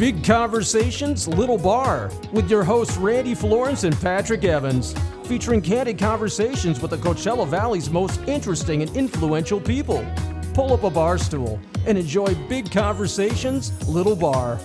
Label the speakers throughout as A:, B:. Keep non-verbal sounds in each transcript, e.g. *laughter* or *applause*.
A: Big Conversations Little Bar with your hosts Randy Florence and Patrick Evans, featuring candid conversations with the Coachella Valley's most interesting and influential people. Pull up a bar stool and enjoy Big Conversations Little Bar.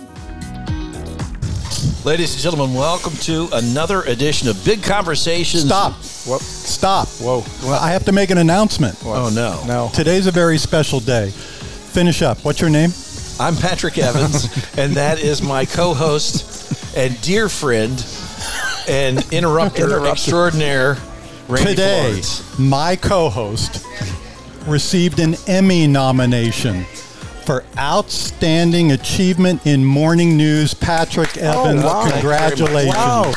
B: Ladies and gentlemen, welcome to another edition of Big Conversations.
C: Stop. Whoa. Stop. Whoa. Well, I have to make an announcement.
B: Oh, no.
C: No. Today's a very special day. Finish up. What's your name?
B: I'm Patrick Evans, *laughs* and that is my co host and dear friend and interrupter extraordinaire, Randy
C: Today,
B: Florence.
C: my co host received an Emmy nomination for Outstanding Achievement in Morning News. Patrick oh, Evans,
D: wow. Thank you very much.
C: congratulations.
D: Wow.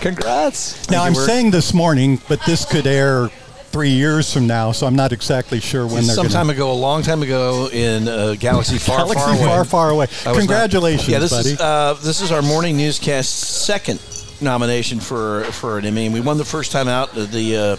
D: Congrats.
C: Now, I'm saying this morning, but this could air three years from now, so I'm not exactly sure when they're
B: Some
C: going
B: time ago, a long time ago, in a galaxy far,
C: Galaxy
B: far away.
C: far, far away.
B: Was not-
C: Congratulations,
B: yeah, this
C: buddy.
B: is uh, this is our morning newscast second nomination for for an Emmy. And we won the first time out. The, the uh,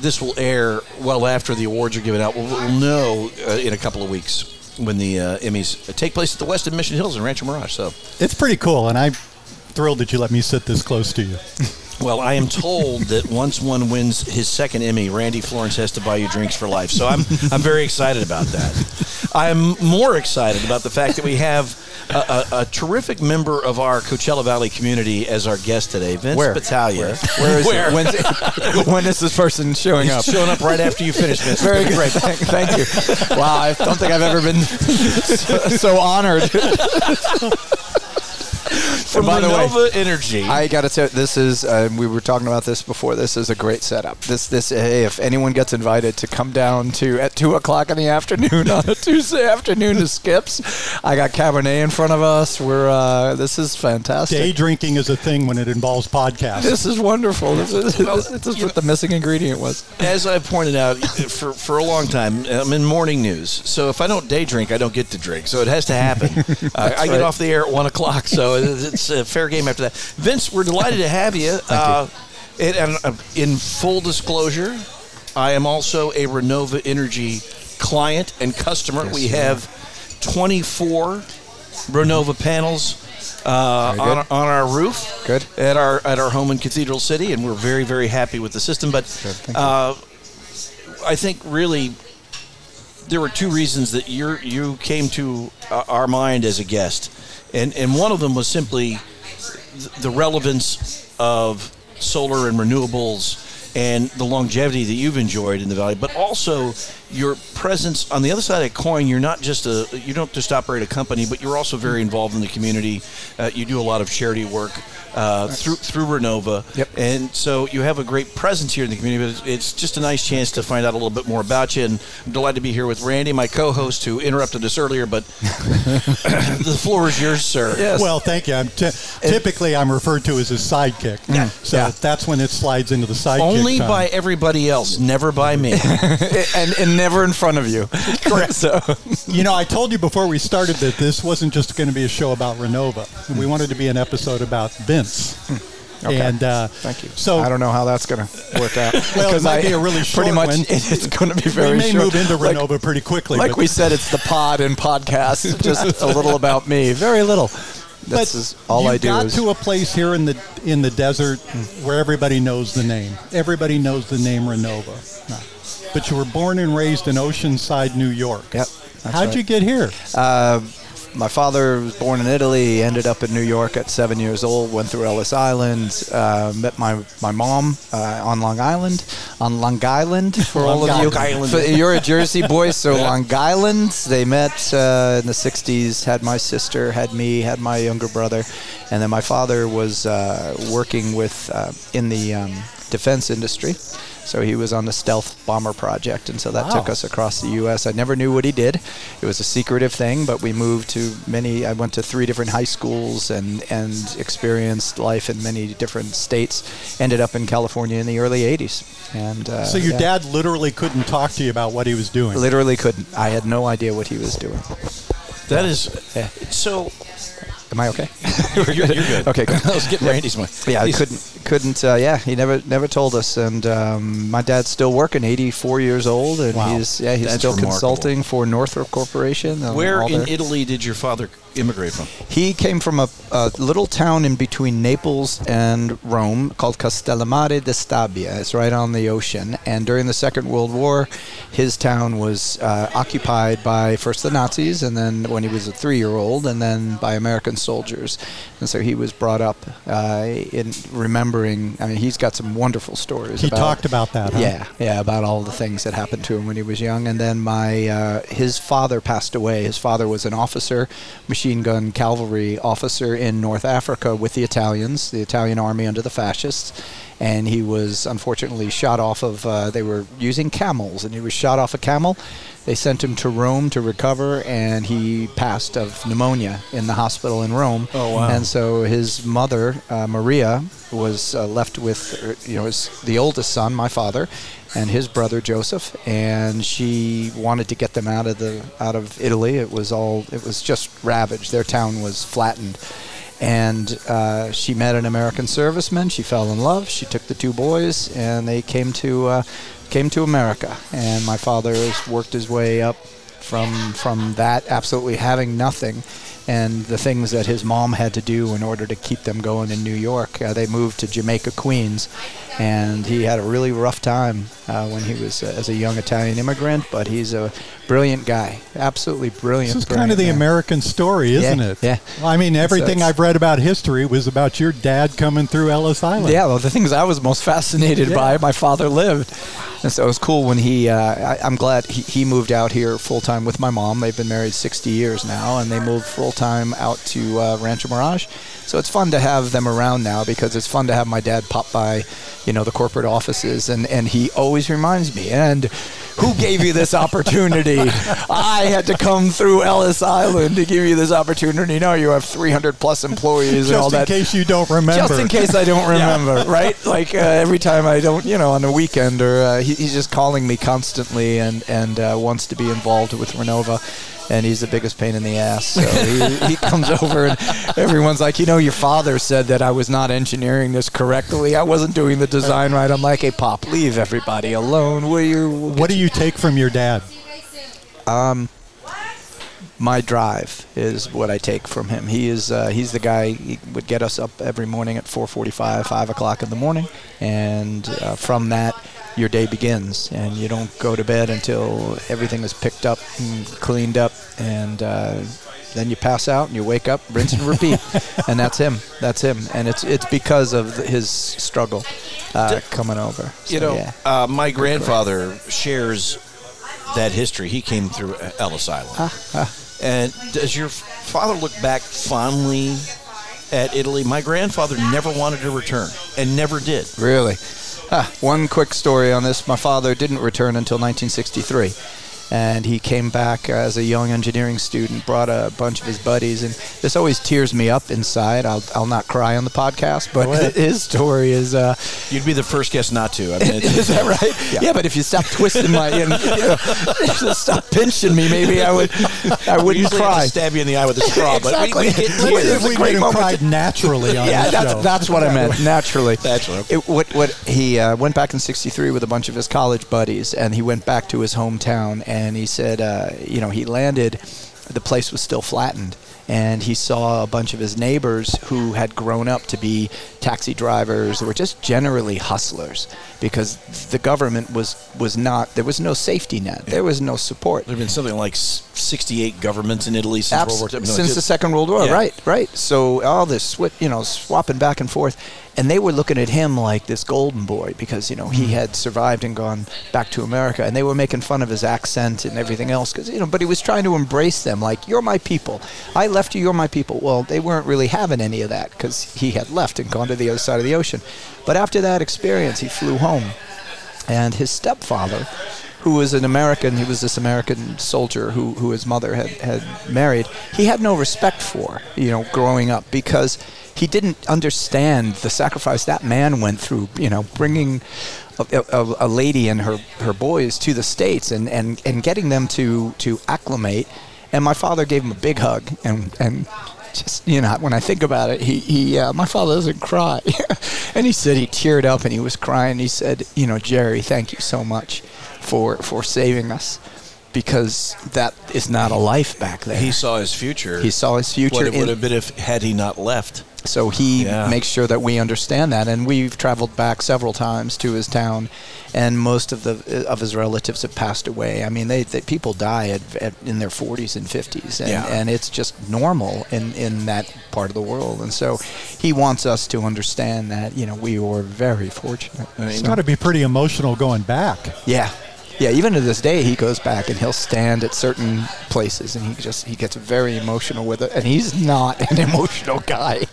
B: this will air well after the awards are given out. We'll, we'll know uh, in a couple of weeks when the uh, Emmys take place at the Westin Mission Hills in Rancho Mirage. So,
C: It's pretty cool, and I'm thrilled that you let me sit this close to you. *laughs*
B: well, I am told that once one wins his second Emmy, Randy Florence has to buy you drinks for life. So I'm I'm very excited about that. I'm more excited about the fact that we have a, a, a terrific member of our Coachella Valley community as our guest today, Vince
D: Where?
B: Battaglia.
D: Where is
B: Where?
D: it? When's *laughs* when is this person showing
B: He's
D: up?
B: showing up right after you finish, Vince.
D: Very good. Thank, thank you. Wow, I don't think I've ever been *laughs* so, so honored. *laughs* *laughs*
B: From
D: by the way,
B: Renova Energy.
D: I got to tell you, this is. Uh, we were talking about this before. This is a great setup. This, this. Hey, if anyone gets invited to come down to at two o'clock in the afternoon on a Tuesday afternoon to Skips, I got Cabernet in front of us. We're. Uh, this is fantastic.
C: Day drinking is a thing when it involves podcasts.
D: This is wonderful. This is, this, this is what the missing ingredient was.
B: As I've pointed out for, for a long time, I'm in morning news. So if I don't day drink, I don't get to drink. So it has to happen. uh, *laughs* I get
D: right.
B: off the air at 1 o'clock. So it's a fair game after that. Vince, we're delighted to have you. Uh, and, and, uh, in full disclosure, I am also a Renova Energy client and customer. we
D: you
B: have 24 Renova panels. Uh, on,
D: good.
B: on our roof,
D: Good.
B: at our at our home in Cathedral City, and we're very very happy with the system. But uh, I think really there were two reasons that you you came to uh, our mind as a guest, and and one of them was simply the relevance of solar and renewables and the longevity that you've enjoyed in the valley, but also your presence on the other side of the coin. You're not just a you don't just operate a company, but you're also very involved in the community. Uh, you do a lot of charity work uh, through through Renova,
D: Yep.
B: and so you have a great presence here in the community. But it's, it's just a nice chance to find out a little bit more about you. And I'm delighted to be here with Randy, my co-host, who interrupted us earlier. But *laughs* the floor is yours, sir.
D: Yes.
C: Well, thank you. I'm t- typically, I'm referred to as a sidekick.
B: Yeah.
C: So
D: Yeah.
C: that's when it slides into the sidekick.
B: Only
C: time.
B: by everybody else, never by me. *laughs*
D: and, and never in front of you. Correct. *laughs* So,
C: You know, I told you before we started that this wasn't just going to be a show about Renova. Hmm. We wanted to be an episode about Vince. Hmm.
D: Okay.
C: And uh,
D: thank you.
C: So
D: I don't know how that's going to work out. *laughs*
C: Well, it
D: Because
C: might
D: I-
C: be a really short
D: pretty much
C: one.
D: it- *laughs* it's going to be very
C: we may
D: short.
C: move into
D: Like-
C: Renova pretty quickly.
D: Like we said, it's the pod and podcast. Just a little about me. Very little. This
C: but
D: is all I do.
C: got
D: is,
C: to a place here in the in the desert hmm. where everybody knows the name. Everybody knows the name Renova. But you were born and raised in Oceanside, New York.
D: Yep, that's
C: How'd
D: right.
C: you get here?
D: Uh, my father was born in Italy, ended up in New York at seven years old, went through Ellis Island, uh, met my, my mom uh, on Long Island, on Long Island *laughs* for all
C: Long
D: of you.
B: Island.
D: For- You're a Jersey boy, so *laughs* Long Island. They met uh, in the 60s, had my sister, had me, had my younger brother, and then my father was uh, working with uh, in the um, defense industry. So he was on the stealth bomber project, and so that took us across the U.S. I never knew what he did. It was a secretive thing, but we moved to many. I went to three different high schools and and experienced life in many different states. Ended up in California in the early '80s, and uh,
C: So your
D: yeah.
C: dad literally couldn't talk to you about what he was doing.
D: literally couldn't. I had no idea what he was doing.
B: That is so.
D: Am I okay? *laughs*
B: You're, you're good.
D: Okay, good. *laughs*
B: I was getting Randy's mic.
D: Yeah, I couldn't couldn't. Uh, yeah, he never never told us. And um, my dad's still working, 84 years old, and
C: Wow.
D: he's yeah he's
B: That's
D: still
B: remarkable.
D: consulting for Northrop Corporation.
B: Where in Italy did your father immigrate from?
D: He came from a, a little town in between Naples and Rome called Castellammare de Stabia. It's right on the ocean. And during the Second World War, his town was uh, occupied by first the Nazis, and then when he was a three-year-old, and then by American soldiers. And so he was brought up uh, in remembering. I mean, he's got some wonderful stories.
C: He
D: about,
C: talked about that, huh?
D: Yeah, yeah, about all the things that happened to him when he was young. And then my uh, his father passed away. His father was an officer, machine gun cavalry officer in North Africa with the Italians, the Italian army under the fascists. And he was unfortunately shot off of. Uh, they were using camels, and he was shot off a camel. They sent him to Rome to recover, and he passed of pneumonia in the hospital in Rome.
B: Oh, wow.
D: And so his mother, uh, Maria, was uh, left with, uh, you know, his, the oldest son, my father, and his brother Joseph, and she wanted to get them out of the out of Italy. It was all, it was just ravaged. Their town was flattened. And uh, she met an American serviceman. She fell in love. She took the two boys, and they came to uh, came to America. And my father has worked his way up from from that absolutely having nothing and the things that his mom had to do in order to keep them going in New York. Uh, they moved to Jamaica, Queens, and he had a really rough time uh, when he was uh, as a young Italian immigrant. But he's a brilliant guy, absolutely brilliant.
C: This is kind of the
D: man.
C: American story, isn't
D: Yeah,
C: it?
D: yeah.
C: Well, I mean, everything
D: it's-
C: I've read about history was about your dad coming through Ellis Island.
D: Yeah, well, the things I was most fascinated by, my father lived. And so it was cool when he, uh, I, I'm glad he, he moved out here full time with my mom. They've been married 60 years now, and they moved full time out to uh, Rancho Mirage. So it's fun to have them around now because it's fun to have my dad pop by, you know, the corporate offices. And, and he always reminds me, and who gave you this opportunity? I had to come through Ellis Island to give you this opportunity. No, you have 300 plus employees and all that.
C: Just in case you don't remember.
D: Just in case I don't *laughs* remember, right? Like uh, every time I don't, you know, on the weekend, or uh, he, he's just calling me constantly and and uh, wants to be involved with Renova. And he's the biggest pain in the ass. So he, he comes over and everyone's like, you know, your father said that I was not engineering this correctly. I wasn't doing the design right. I'm like, hey, Pop, leave everybody alone. Will you?
C: What do you take from your dad?
D: Um, my drive is what I take from him. He is uh, he's the guy. He would get us up every morning at 4:45, 5 o'clock in the morning, and uh, from that, your day begins, and you don't go to bed until everything is picked up and cleaned up, and uh, then you pass out and you wake up, rinse and repeat, *laughs* and that's him. That's him, and it's it's because of his struggle uh, coming over.
B: You know,
D: yeah.
B: uh, my grandfather shares that history. He came through Ellis Island. And does your father look back fondly at Italy? My grandfather never wanted to return and never did.
D: Really? Ah, one quick story on this. My father didn't return until 1963. And he came back as a young engineering student, brought a bunch of his buddies, and this always tears me up inside. I'll, I'll not cry on the podcast, but *laughs* his story is uh,
B: You'd be the first guest not to. I mean, *laughs*
D: is that right? Yeah. but if you stop twisting my, and, you know, *laughs* stop pinching me, maybe I would. I wouldn't cry.
B: to stab you in the eye with a straw,
D: Exactly.
B: but we, we get
D: Let's-
B: tears.
D: It's
C: we
D: great
C: made him cry naturally on
D: yeah, that's
C: show.
D: that's what I meant. Naturally,
B: Naturally, okay.
D: It, what what he uh, went back in '63 with a bunch of his college buddies, and he went back to his hometown, and he said, uh, you know, he landed, the place was still flattened. And he saw a bunch of his neighbors who had grown up to be taxi drivers or just generally hustlers because the government was, was not, there was no safety net. There was no support.
B: There have been something like 68 governments in Italy since
D: Abs-
B: World War II. No,
D: since
B: just-
D: the Second World War,
B: Yeah.
D: right, right. So all this, swi- you know, swapping back and forth, and they were looking at him like this golden boy because you know he had survived and gone back to America, and they were making fun of his accent and everything else because you know, but he was trying to embrace them like you're my people. I left you, you're my people. Well, they weren't really having any of that because he had left and gone to the other side of the ocean. But after that experience, he flew home and his stepfather, who was an American, he was this American soldier who, who his mother had, had married, he had no respect for, you know, growing up because he didn't understand the sacrifice that man went through, you know, bringing a, a, a lady and her, her boys to the States and, and, and getting them to, to acclimate. And my father gave him a big hug and, and just you know when I think about it, he he uh, my father doesn't cry, *laughs* and he said he teared up and he was crying. He said, you know, Jerry, thank you so much for for saving us because that is not a life back there.
B: He saw his future.
D: He saw his future.
B: What it would have been if had he not left.
D: so he
B: Yeah.
D: makes sure that we understand that, and we've traveled back several times to his town, and most of the of his relatives have passed away. I mean, they, they people die at, at, in their 40s and 50s, and,
B: Yeah.
D: and it's just normal in, in that part of the world. And so he wants us to understand that you know we were very fortunate.
C: It's
D: So-
C: got to be pretty emotional going back.
D: yeah. Yeah, even to this day, he goes back and he'll stand at certain places, and he just he gets very emotional with it. And he's not an *laughs* emotional guy,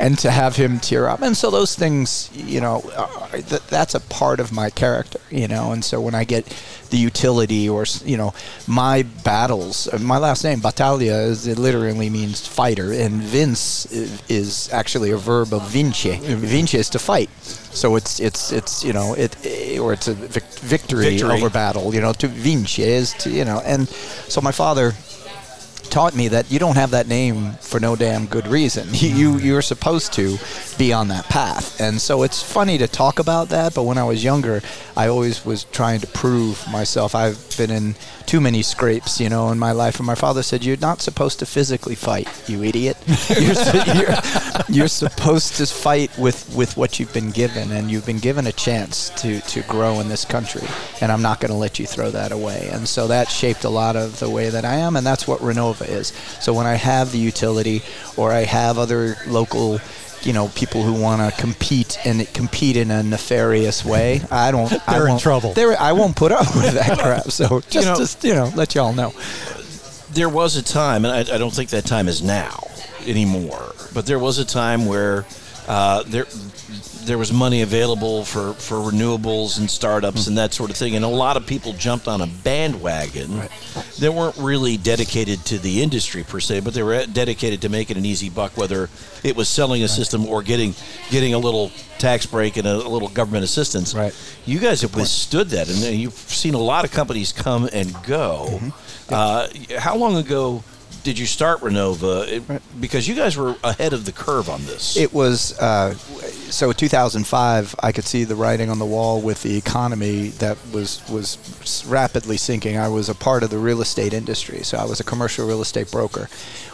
D: and to have him tear up, and so those things, you know, are, th- that's a part of my character, you know. And so when I get the utility, or you know, my battles, uh, my last name Battaglia is it literally means fighter, and Vince is actually a verb of vince. Vince is to fight. So it's it's it's you know it or it's a vic- victory,
B: Victory.
D: over battle. You know, to vince is to you know, and so my father taught me that you don't have that name for no damn good reason. *laughs* You, you you're supposed to be on that path, and so it's funny to talk about that. But when I was younger, I always was trying to prove myself. I've been in too many scrapes, you know, in my life. And my father said, "You're not supposed to physically fight, you idiot. *laughs* You're, you're, you're supposed to fight with with what you've been given, and you've been given a chance to to grow in this country. And I'm not going to let you throw that away. And so that shaped a lot of the way that I am, and that's what Is. So when I have the utility, or I have other local you know people who want to compete and compete in a nefarious way. I don't. I
C: They're in
D: won't-
C: trouble.
D: They're, I won't put up with that *laughs* crap. So just,
B: know-
D: just you know, let y'all know.
B: there was a time, and I, I don't think that time is now anymore. But there was a time where uh, there there was money available for, for renewables and startups and that sort of thing, and a lot of people jumped on a bandwagon that weren't really dedicated to the industry per se, but they were dedicated to making an easy buck, whether it was selling a system or getting getting a little tax break and a, a little government assistance.
D: Right.
B: You guys have withstood that, and you've seen a lot of companies come and go. Uh, how long ago did you start Renova? It- Because you guys were ahead of the curve on this.
D: It was uh, so 2005. I could see the writing on the wall with the economy that was was rapidly sinking. I was a part of the real estate industry, so I was a commercial real estate broker,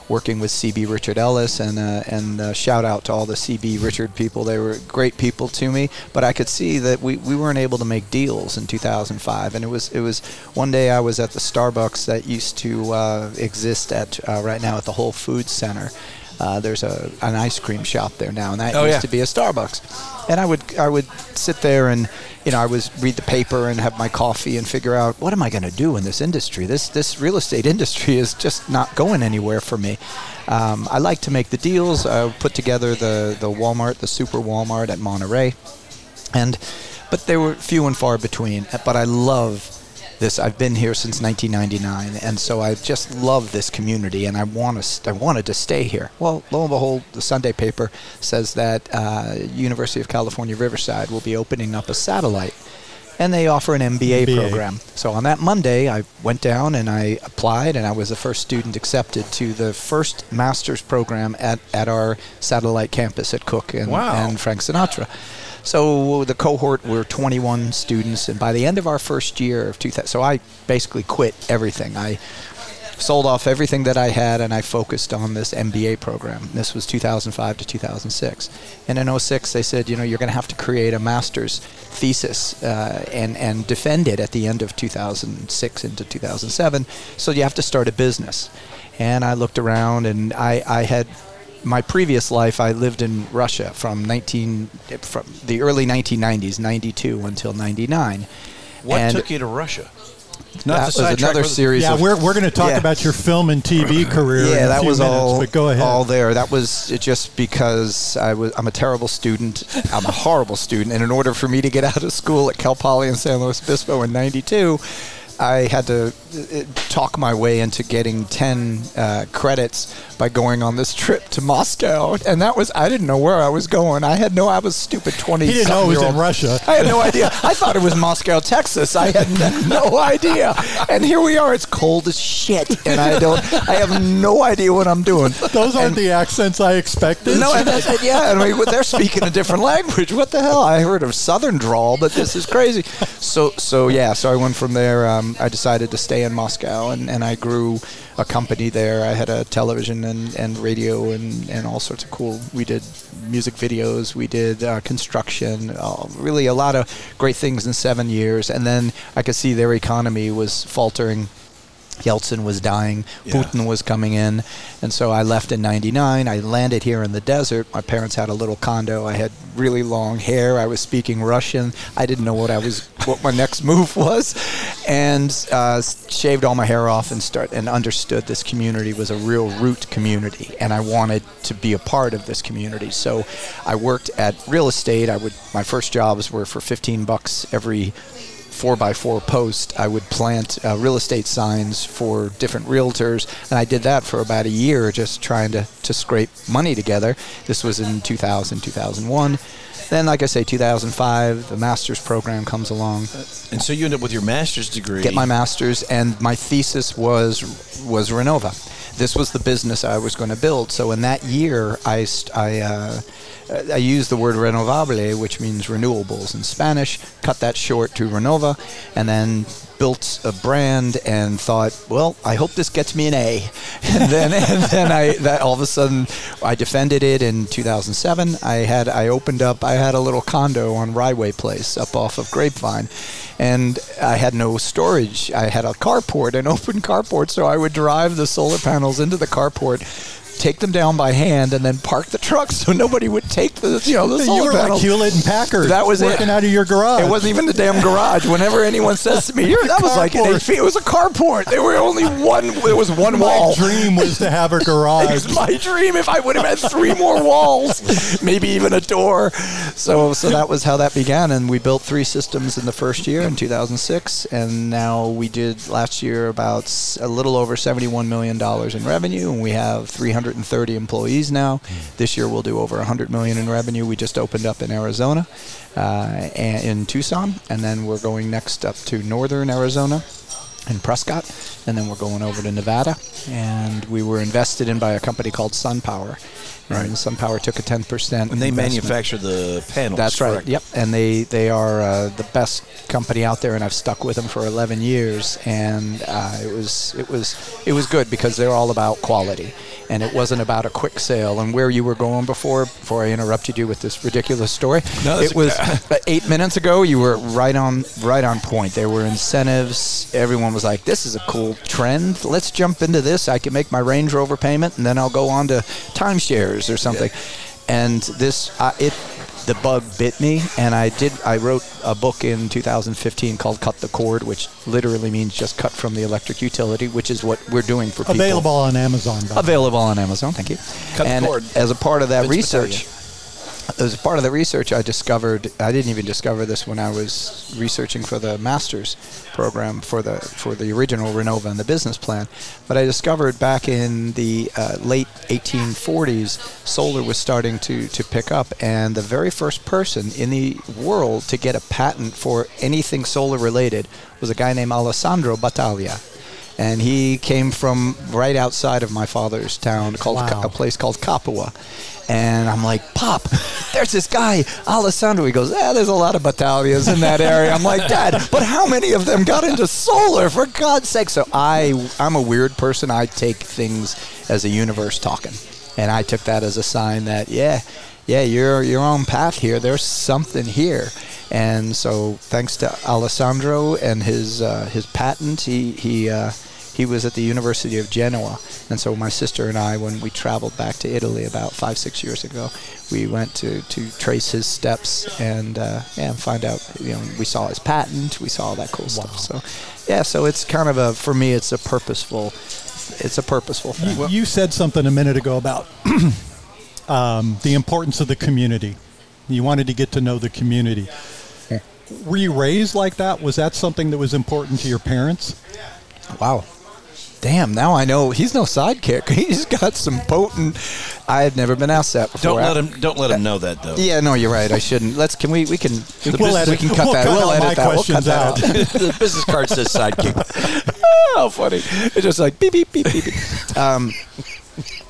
D: working with CB Richard Ellis, and uh, and uh, shout out to all the CB Richard people. They were great people to me, but I could see that we, we weren't able to make deals in 2005. And it was it was one day I was at the Starbucks that used to uh, exist at uh, right now at the Whole Foods Center. Uh, there's a an ice cream shop there now, and that
B: Oh,
D: used
B: yeah.
D: to be a Starbucks. And I would I would sit there and you know I was read the paper and have my coffee and figure out what am I going to do in this industry. This this real estate *laughs* industry is just not going anywhere for me. Um, I like to make the deals. I put together the the Walmart, the Super Walmart at Monterey, and but they were few and far between. But I love this. I've been here since 1999, and so I just love this community, and I want to. I wanted to stay here. Well, lo and behold, the Sunday paper says that uh, University of California Riverside will be opening up a satellite. And they offer an MBA,
C: MBA.
D: program. So on that Monday, I went down and I applied, and I was the first student accepted to the first master's program at, at our satellite campus at Cook and,
B: Wow.
D: and Frank Sinatra. So the cohort were 21 students, and by the end of our first year of 2000, so I basically quit everything. I sold off everything that I had, and I focused on this MBA program. This was 2005 to 2006. And in 06, they said, you know, you're going to have to create a master's thesis uh, and and defend it at the end of 2006 into 2007. So you have to start a business. And I looked around, and I I had my previous life, I lived in Russia from 19 from the early 1990s, 92 until 99.
B: what
D: and
B: took you to Russia?
D: that
B: to
D: was another series.
C: Yeah,
D: of,
C: we're, we're going to talk
D: Yeah.
C: about your film and TV career. in
D: yeah,
C: a
D: that
C: few
D: was
C: minutes,
D: all.
C: But go ahead.
D: All there. That was just because I was. I'm a terrible student. I'm a horrible student, and in order for me to get out of school at Cal Poly in San Luis Obispo in '92, I had to uh, talk my way into getting 10 uh, credits by going on this trip to Moscow. And that was, I didn't know where I was going. I had no, I was stupid 20
C: He didn't know it was in Russia.
D: I had no idea. I thought it was Moscow, Texas. I had *laughs* no idea. And here we are. It's cold as shit. And I don't, I have no idea what I'm doing.
C: Those aren't
D: And-
C: the accents I expected.
D: no, and that's. Yeah, and we, they're speaking a different language. What the hell? I heard of Southern drawl, but this is crazy. So, so yeah. So I went from there. Um, I decided to stay in Moscow, and, and I grew a company there. I had a television and, and radio and, and all sorts of cool. We did music videos. We did uh, construction. Uh, really, a lot of great things in seven years. And then I could see their economy was faltering. Yeltsin was dying,
B: Yeah.
D: Putin was coming in, and so I left in '99. I landed here in the desert. My parents had a little condo. I had really long hair. I was speaking Russian. I didn't know what I was, *laughs* what my next move was, and uh, shaved all my hair off and start and understood this community was a real root community, and I wanted to be a part of this community. So I worked at real estate. I would my first jobs were for 15 bucks every four by four post, I would plant uh, real estate signs for different realtors, and I did that for about a year, just trying to, to scrape money together. This was in 2000, 2001. Then, like I say, 2005, the master's program comes along.
B: And so you end up with your master's degree.
D: Get my master's, and my thesis was was Renova. This was the business I was going to build. So in that year, I st- I. Uh, I used the word renovable, which means renewables in Spanish, cut that short to Renova, and then built a brand and thought, well, I hope this gets me an A. *laughs* And then, and then I, that all of a sudden, I defended it in 2007. I had, I opened up, I had a little condo on Ryway Place up off of Grapevine, and I had no storage. I had a carport, an *laughs* open carport, so I would drive the solar panels into the carport. Take them down by hand and then park the truck so nobody would take the you know the
C: you
D: solar
C: were like. Hewlett and Packard.
D: That was it.
C: working out of your garage.
D: It wasn't even the damn garage. Whenever anyone says to me, *laughs* "That was like an eight feet," it was a carport. There were only one. There was one *laughs*
C: My
D: wall.
C: My dream was to have a *laughs* garage.
D: It's my dream if I would have had three more walls, maybe even a door. So, so that was how that began, and we built three systems in the first year in 2006, and now we did last year about a little over 71 million dollars in revenue, and we have 330 employees now. This year we'll do over 100 million in revenue. We just opened up in Arizona, uh, in Tucson, and then we're going next up to northern Arizona in Prescott, and then we're going over to Nevada. And we were invested in by a company called SunPower. And SunPower took a 10%
B: And they
D: investment.
B: manufacture the panels.
D: That's right.
B: correct?
D: Yep. And they they are uh, the best company out there, and I've stuck with them for 11 years. And uh, it was it was it was good because they're all about quality, and it wasn't about a quick sale. And where you were going before before I interrupted you with this ridiculous story,
B: No,
D: it was *laughs* uh, eight minutes ago. You were right on right on point. There were incentives. Everyone was like, "This is a cool trend. Let's jump into this. I can make my Range Rover payment, and then I'll go on to timeshares or something." And this, uh, it, the bug bit me, and I did. I wrote a book in 2015 called "Cut the Cord," which literally means just cut from the electric utility, which is what we're doing for people.
C: Available on Amazon. by the way.
D: Available on Amazon. Thank you.
B: Cut the
D: and
B: cord.
D: as a part of that
B: Vince
D: research, as part of the research, I discovered I didn't even discover this when I was researching for the master's program for the for the original Renova and the business plan. But I discovered back in the uh, late 1840s, solar was starting to to pick up, and the very first person in the world to get a patent for anything solar related was a guy named Alessandro Battaglia. And he came from right outside of my father's town, called
C: Wow.
D: a place called Capua. And I'm like, Pop, there's this guy, Alessandro. He goes, Yeah, there's a lot of Battaglias in that area. I'm like, Dad, but how many of them got into solar, for God's sake? So I, I'm a weird person. I take things as a universe talking. And I took that as a sign that, yeah, yeah, you're, you're on path here. There's something here. And so thanks to Alessandro and his, uh, his patent, he, he, uh, he was at the University of Genoa, and so my sister and I, when we traveled back to Italy about five, six years ago, we went to, to trace his steps and uh, yeah, and find out. You know, we saw his patent, we saw all that cool stuff. So yeah, so it's kind of a for me, it's a purposeful, it's a purposeful thing.
C: You, you said something a minute ago about *clears throat* um, the importance of the community. You wanted to get to know the community.
D: Yeah.
C: were you raised like that? Was that something that was important to your parents?
D: Wow. Damn, now I know he's no sidekick. *laughs* He's got some potent. I had never been asked that before.
B: Don't let him. Don't let him know that though.
D: Yeah, no, you're right. I shouldn't. Let's. Can we? We can. The
C: We'll
D: business-
C: edit-
D: we can cut
C: we'll
D: that.
C: cut
D: we'll edit that. We'll cut
C: questions
D: that out.
C: out. *laughs*
B: the business card says sidekick. *laughs*
D: oh, funny. It's just like beep beep beep beep. beep. Um,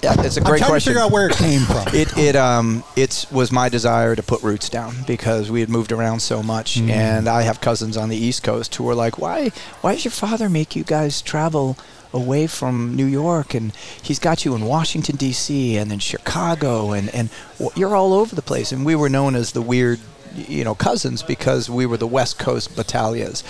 D: yeah, it's a
C: great
D: great
C: trying
D: question.
C: to figure out where it came from.
D: It it um it was my desire to put roots down because we had moved around so much,
C: Mm.
D: and I have cousins on the East Coast who were like, "Why why does your father make you guys travel away from New York? And he's got you in Washington D.C. and then Chicago, and and you're all over the place." And we were known as the weird, you know, cousins because we were the West Coast Battaglias.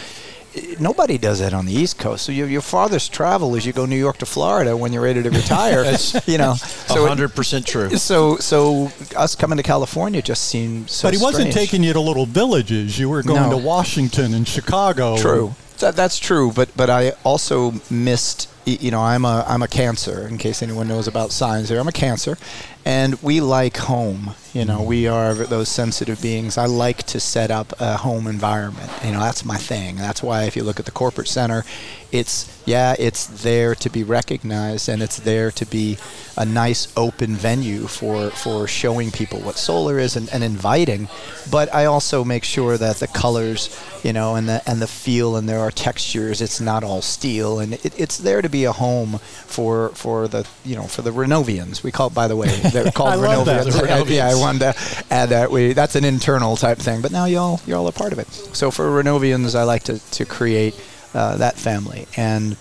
D: Nobody does that on the East Coast. So your, your farthest travel is you go New York to Florida when you're ready to *laughs* retire. you know, so
B: hundred percent true.
D: so so us coming to California just seemed so.
C: but he wasn't taking you to little villages. You were going
D: No.
C: to Washington and Chicago.
D: True. That, that's true, but but I also missed. You know, I'm a I'm a Cancer. In case anyone knows about signs, here I'm a Cancer, and we like home. You know, we mm. are those sensitive beings. I like to set up a home environment. You know, that's my thing. That's why if you look at the corporate center, it's yeah, it's there to be recognized, and it's there to be a nice open venue for for showing people what solar is and, and inviting. But I also make sure that the colors, you know, and the and the feel, and there are textures. It's not all steel, and it, it's there to be a home for for the you know for the Renovians. We call it, by the way, *laughs* they're called
C: I love that,
D: Renovians. *laughs* yeah, I wanted to add that. We that's an internal type thing, but now y'all you're all a part of it. So for Renovians, I like to to create uh, that family, and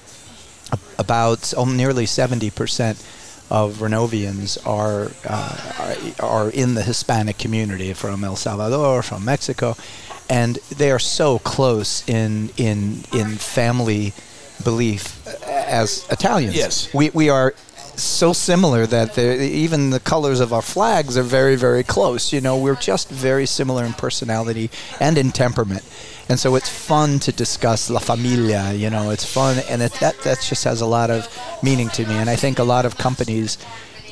D: about oh, nearly seventy percent of Renovians are, uh, are are in the Hispanic community from El Salvador, from Mexico, and they are so close in in in family belief as Italians.
B: Yes.
D: we we are so similar that even the colors of our flags are very very close. You know, we're just very similar in personality and in temperament. And so it's fun to discuss La Familia, you know, it's fun and it, that that just has a lot of meaning to me and I think a lot of companies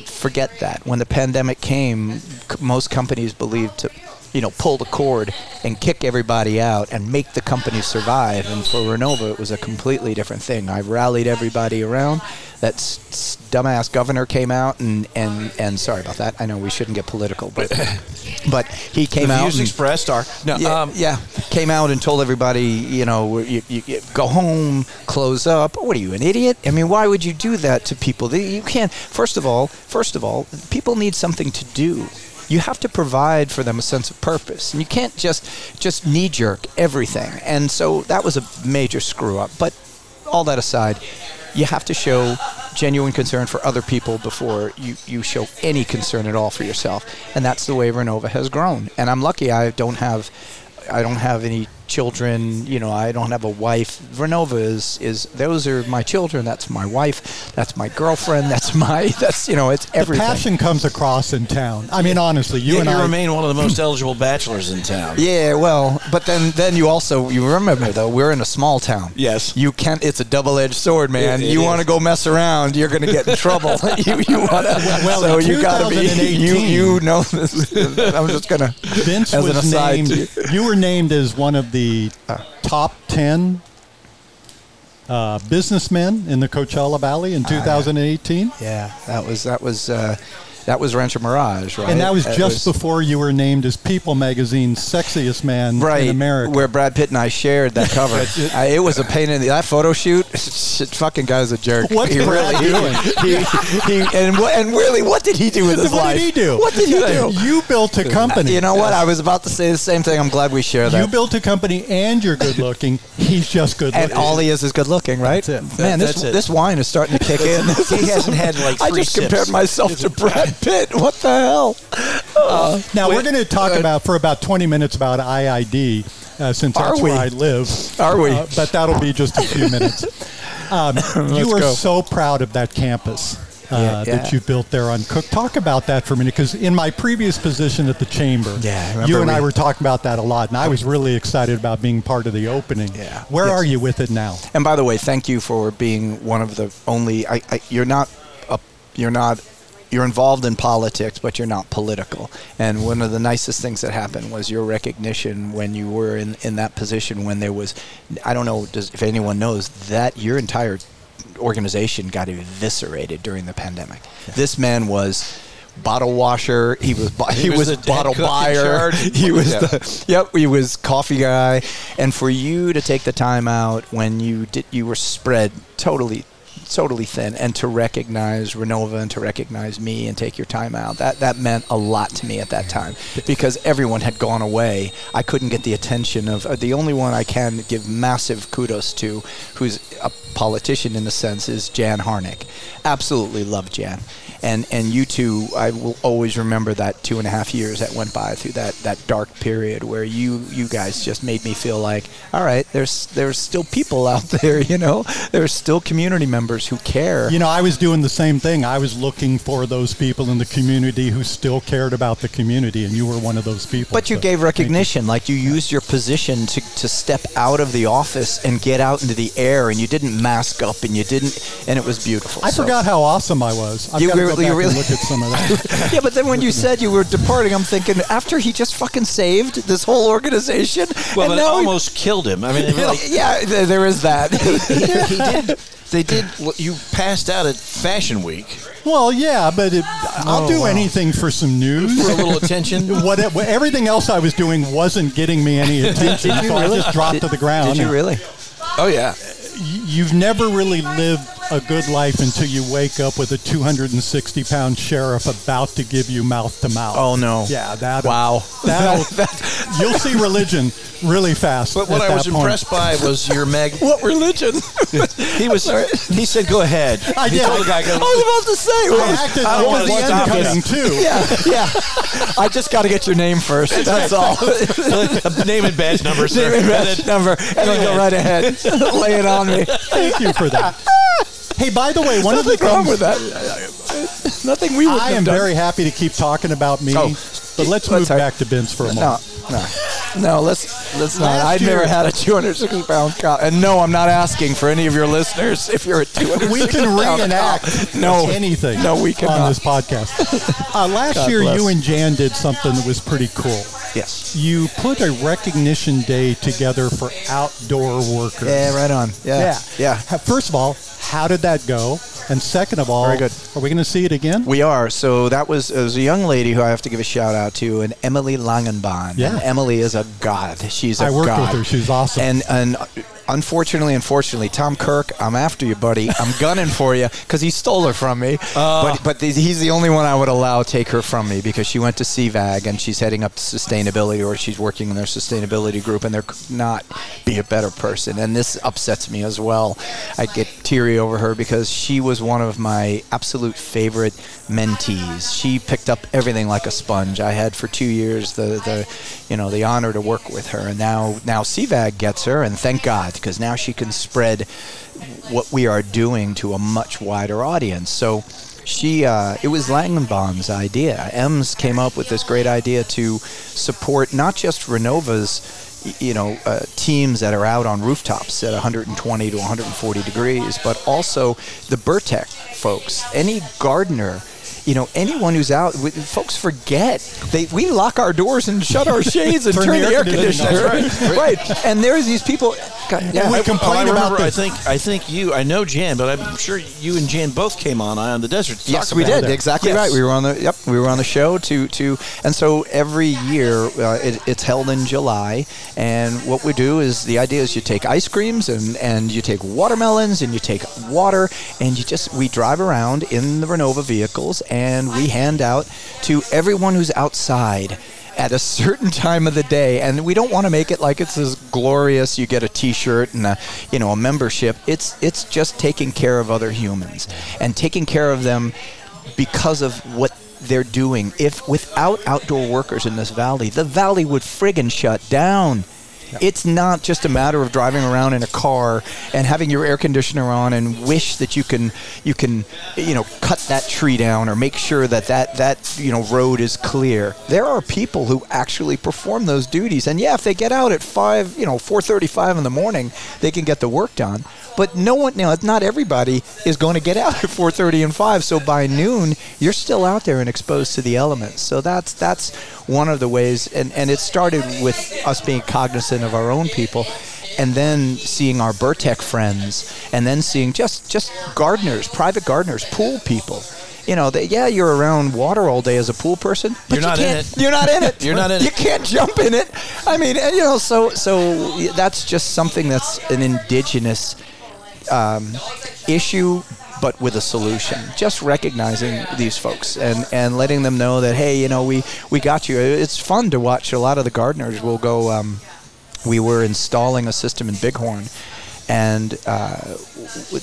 D: forget that. When the pandemic came, most companies believed to, you know, pull the cord and kick everybody out and make the company survive. And for Renova, it was a completely different thing. I rallied everybody around. That s- s- dumbass governor came out and, and, and sorry about that. I know we shouldn't get political, but *laughs* but he came
B: the
D: out.
B: views
D: and-
B: expressed are no.
D: yeah,
B: um,
D: yeah, came out and told everybody, you know, you, you, you go home, close up. What are you, an idiot? I mean, why would you do that to people? You can't. First of all, first of all, people need something to do. You have to provide for them a sense of purpose, and you can't just just knee jerk everything. And so that was a major screw up. But all that aside, you have to show genuine concern for other people before you, you show any concern at all for yourself. And that's the way Renova has grown. And I'm lucky I don't have I don't have any children, you know, I don't have a wife. Renova is, is those are my children, that's my wife, that's my girlfriend, that's my *laughs* that's you know, it's
C: The
D: everything.
C: passion comes across in town. I mean, honestly, you
B: you,
C: and I.
B: remain one of the most *clears throat* eligible bachelors in town.
D: Yeah, well, but then then you also you remember though we're in a small town.
B: Yes.
D: you can't. It's a double-edged sword, man.
B: It- it
D: you want to go mess around, you're going to get in trouble. *laughs* *laughs* you you want to.
C: Well,
D: so you got to be. You you know this. I'm just gonna.
C: Vince
D: as an
C: was
D: aside
C: named. You were named as one of the top ten uh, businessmen in the Coachella Valley in 2018,
D: Yeah, that was that was uh, that was Rancho Mirage, right?
C: and that was
D: It
C: just before you were named as People Magazine's sexiest man
D: right
C: in America.
D: where Brad Pitt and I shared that cover. *laughs* I, it was a pain in the that photo shoot. *laughs* Shit, fucking guy's a jerk.
C: What
D: he
C: Brad doing?
D: He, he, and what and really, what did he do with his
C: what
D: life?
C: did he do?
D: What did he do?
C: You built a company.
D: You know what? I was about to say the same thing. I'm glad we share that.
C: You built a company, and you're good looking. He's just good
D: and
C: looking.
D: all he is is good looking, right?
C: That's it.
D: Man,
B: That-
D: this
B: it.
D: this wine is starting to kick in. *laughs*
B: He hasn't had, like,
D: I just
B: sips.
D: compared myself to Brad *laughs* Pitt. What the hell?
C: Now we're going to talk
D: uh,
C: about for about 20 minutes about IID, uh, since that's
D: we?
C: where I live.
D: Are we?
C: Uh, but that'll be just a few minutes. *laughs* Um, you were
D: go.
C: so proud of that campus. Uh,
D: Yeah, yeah.
C: That you built there on Cook. Talk about that for a minute, because in my previous position at the chamber,
D: Yeah,
C: you and I were talking about that a lot, and I was really excited about being part of the opening.
D: Yeah.
C: Where
D: Yes.
C: are you with it now?
D: And by the way, thank you for being one of the only. I, I, you're not a, you're not you're involved in politics, but you're not political. And one of the nicest things that happened was your recognition when you were in, in that position when there was, I don't know does, if anyone knows, that your entire organization got eviscerated during the pandemic. This man was bottle washer. He was he,
B: He
D: was,
B: was
D: bottle
B: head cook in
D: buyer. *laughs* He was
B: Yeah.
D: the yep. He was coffee guy. And for you to take the time out when you did, you were spread totally. Totally thin, and to recognize Renova and to recognize me and take your time out that that meant a lot to me at that time because everyone had gone away. I couldn't get the attention of uh, the only one I can give massive kudos to, who's a politician in a sense, is Jan Harnik. Absolutely love Jan, and and you two, I will always remember that two and a half years that went by through that, that dark period where you you guys just made me feel like, all right, there's there's still people out *laughs* there, you know, there's still community members who care.
C: You know, I was doing the same thing. I was looking for those people in the community who still cared about the community, and you were one of those people.
D: But you
C: So,
D: gave recognition, like you used your position to, to step out of the office and get out into the air, and you didn't mask up, and you didn't, and it was beautiful.
C: I
D: So-
C: forgot how awesome I was. I've
D: You
C: got go back
D: you really-
C: and look at some of that. *laughs*
D: yeah, but then when you said you were departing, I'm thinking after he just fucking saved this whole organization.
B: Well,
D: and
B: but it
D: now he-
B: almost killed him. I mean, it really, *laughs*
D: yeah, there is that.
B: he, he did. *laughs* They did. You passed out at Fashion Week
C: well, yeah, but it, I'll
D: Oh,
C: do
D: wow.
C: anything for some news.
B: for a little attention.
C: what, what everything else I was doing wasn't getting me any attention, so
D: really?
C: I just dropped
D: Did-
C: to the ground.
D: Did you really?
B: Oh yeah.
C: You've never really lived a good life until you wake up with a 260 pound sheriff about to give you mouth to mouth.
D: Oh no!
C: Yeah, that.
D: Wow.
C: That'll, *laughs* that you'll see religion really fast.
B: But what
C: at
B: I was
C: point.
B: impressed by was your mag.
D: What religion? *laughs*
B: He was. He said, "Go ahead."
C: I
B: he
C: did.
B: told the guy, "Go."
D: I was about to say.
C: I acted
B: I don't wanna
C: the
B: stop
C: end
B: this.
C: too.
D: Yeah, yeah. I just got to get your name first. That's all. *laughs*
B: Name and badge number, sir.
D: Name and badge number, and then go right ahead. Lay it on me.
C: Thank you for that. Hey, by the way, *laughs* one of the
D: Nothing wrong
C: things
D: with that. Nothing we would
C: I am very happy to keep talking about me,
D: Oh,
C: but let's
D: let's
C: move
D: have-
C: back to Vince for a moment.
D: no, no. No, Let's let's not.
C: Last
D: I've
C: year-
D: never had a 260 pound cow, and no, I'm not asking for any of your listeners if you're a 260
C: We can
D: pound
C: reenact
D: cow. No,
C: anything
D: No, we
C: on this podcast. *laughs* Uh, last
D: God
C: year,
D: bless.
C: you and Jan did something that was pretty cool.
D: Yes.
C: You put a recognition day together for outdoor workers.
D: Yeah, right on. Yeah.
C: Yeah.
D: Yeah.
C: First of all, how did that go? And second of all,
D: Very good.
C: are we going to see it again?
D: We are. So that was, was a young lady who I have to give a shout out to, and Emily Langenbahn.
C: Yeah.
D: And Emily is a god. She's a
C: I worked
D: god.
C: with her. She was awesome.
D: And and unfortunately, unfortunately, Tom Kirk, I'm after you, buddy. I'm gunning for you because he stole her from me.
C: Uh.
D: but but the, he's the only one I would allow take her from me because she went to CVAG and she's heading up to sustainability or she's working in their sustainability group and there could not be a better person. And this upsets me as well. I get teary over her because she was one of my absolute favorite mentees. She picked up everything like a sponge. I had for two years the, the you know the honor to work with her, and now now CVAG gets her, and thank God because now she can spread what we are doing to a much wider audience. So. She, uh, it was Langenbaum's idea. Ems came up with this great idea to support not just Renova's you know, uh, teams that are out on rooftops at 120 to 140 degrees, but also the Burrtec folks, any gardener, you know, anyone who's out. w- Folks forget they we lock our doors and shut our shades and
C: Turn
D: turn,
C: the
D: the
C: air
D: air
C: conditioner
D: conditioner.
C: on. *laughs*
D: right. And there's these people. God, yeah,
C: we
D: I-
C: complain
B: Oh, I
C: about
B: remember.
C: this.
B: I think. I think you. I know Jan, but I'm sure you and Jan both came on Eye on the Desert. To
D: Yes,
B: talk
D: we
B: about
D: did.
B: it.
D: Exactly
B: Yes.
D: right. We were on the yep. We were on the show to to, and so every year uh, it, it's held in July. And what we do is the idea is you take ice creams and and you take watermelons and you take water and you just we drive around in the Renova vehicles and we hand out to everyone who's outside at a certain *laughs* time of the day. And we don't want to make it like it's this glorious. You get a t-shirt and a you know a membership. It's it's just taking care of other humans and taking care of them because of what they're doing. If without outdoor workers in this valley the valley would friggin shut down It's not just a matter of driving around in a car and having your air conditioner on and wish that you can you can you know cut that tree down or make sure that that that you know road is clear. There are people who actually perform those duties, and yeah, if they get out at five, you know, four thirty-five in the morning, they can get the work done. But no one, know, not everybody is going to get out at 4:30 and 5. So by noon, you're still out there and exposed to the elements. So that's that's one of the ways, and and it started with us being cognizant of our own people. And then seeing our Burrtec friends, and then seeing just just gardeners, private gardeners, pool people. You know, they, yeah, you're around water all day as a pool person. But
B: You're
D: you
B: not in it.
D: You're not in it. *laughs*
B: You're not in
D: you
B: it.
D: You can't jump in it. I mean, and, you know, so so that's just something that's an indigenous um, issue, but with a solution. Just recognizing these folks and, and letting them know that hey, you know, we we got you. It's fun to watch. A lot of the gardeners will go. Um, we were installing a system in Bighorn. And uh,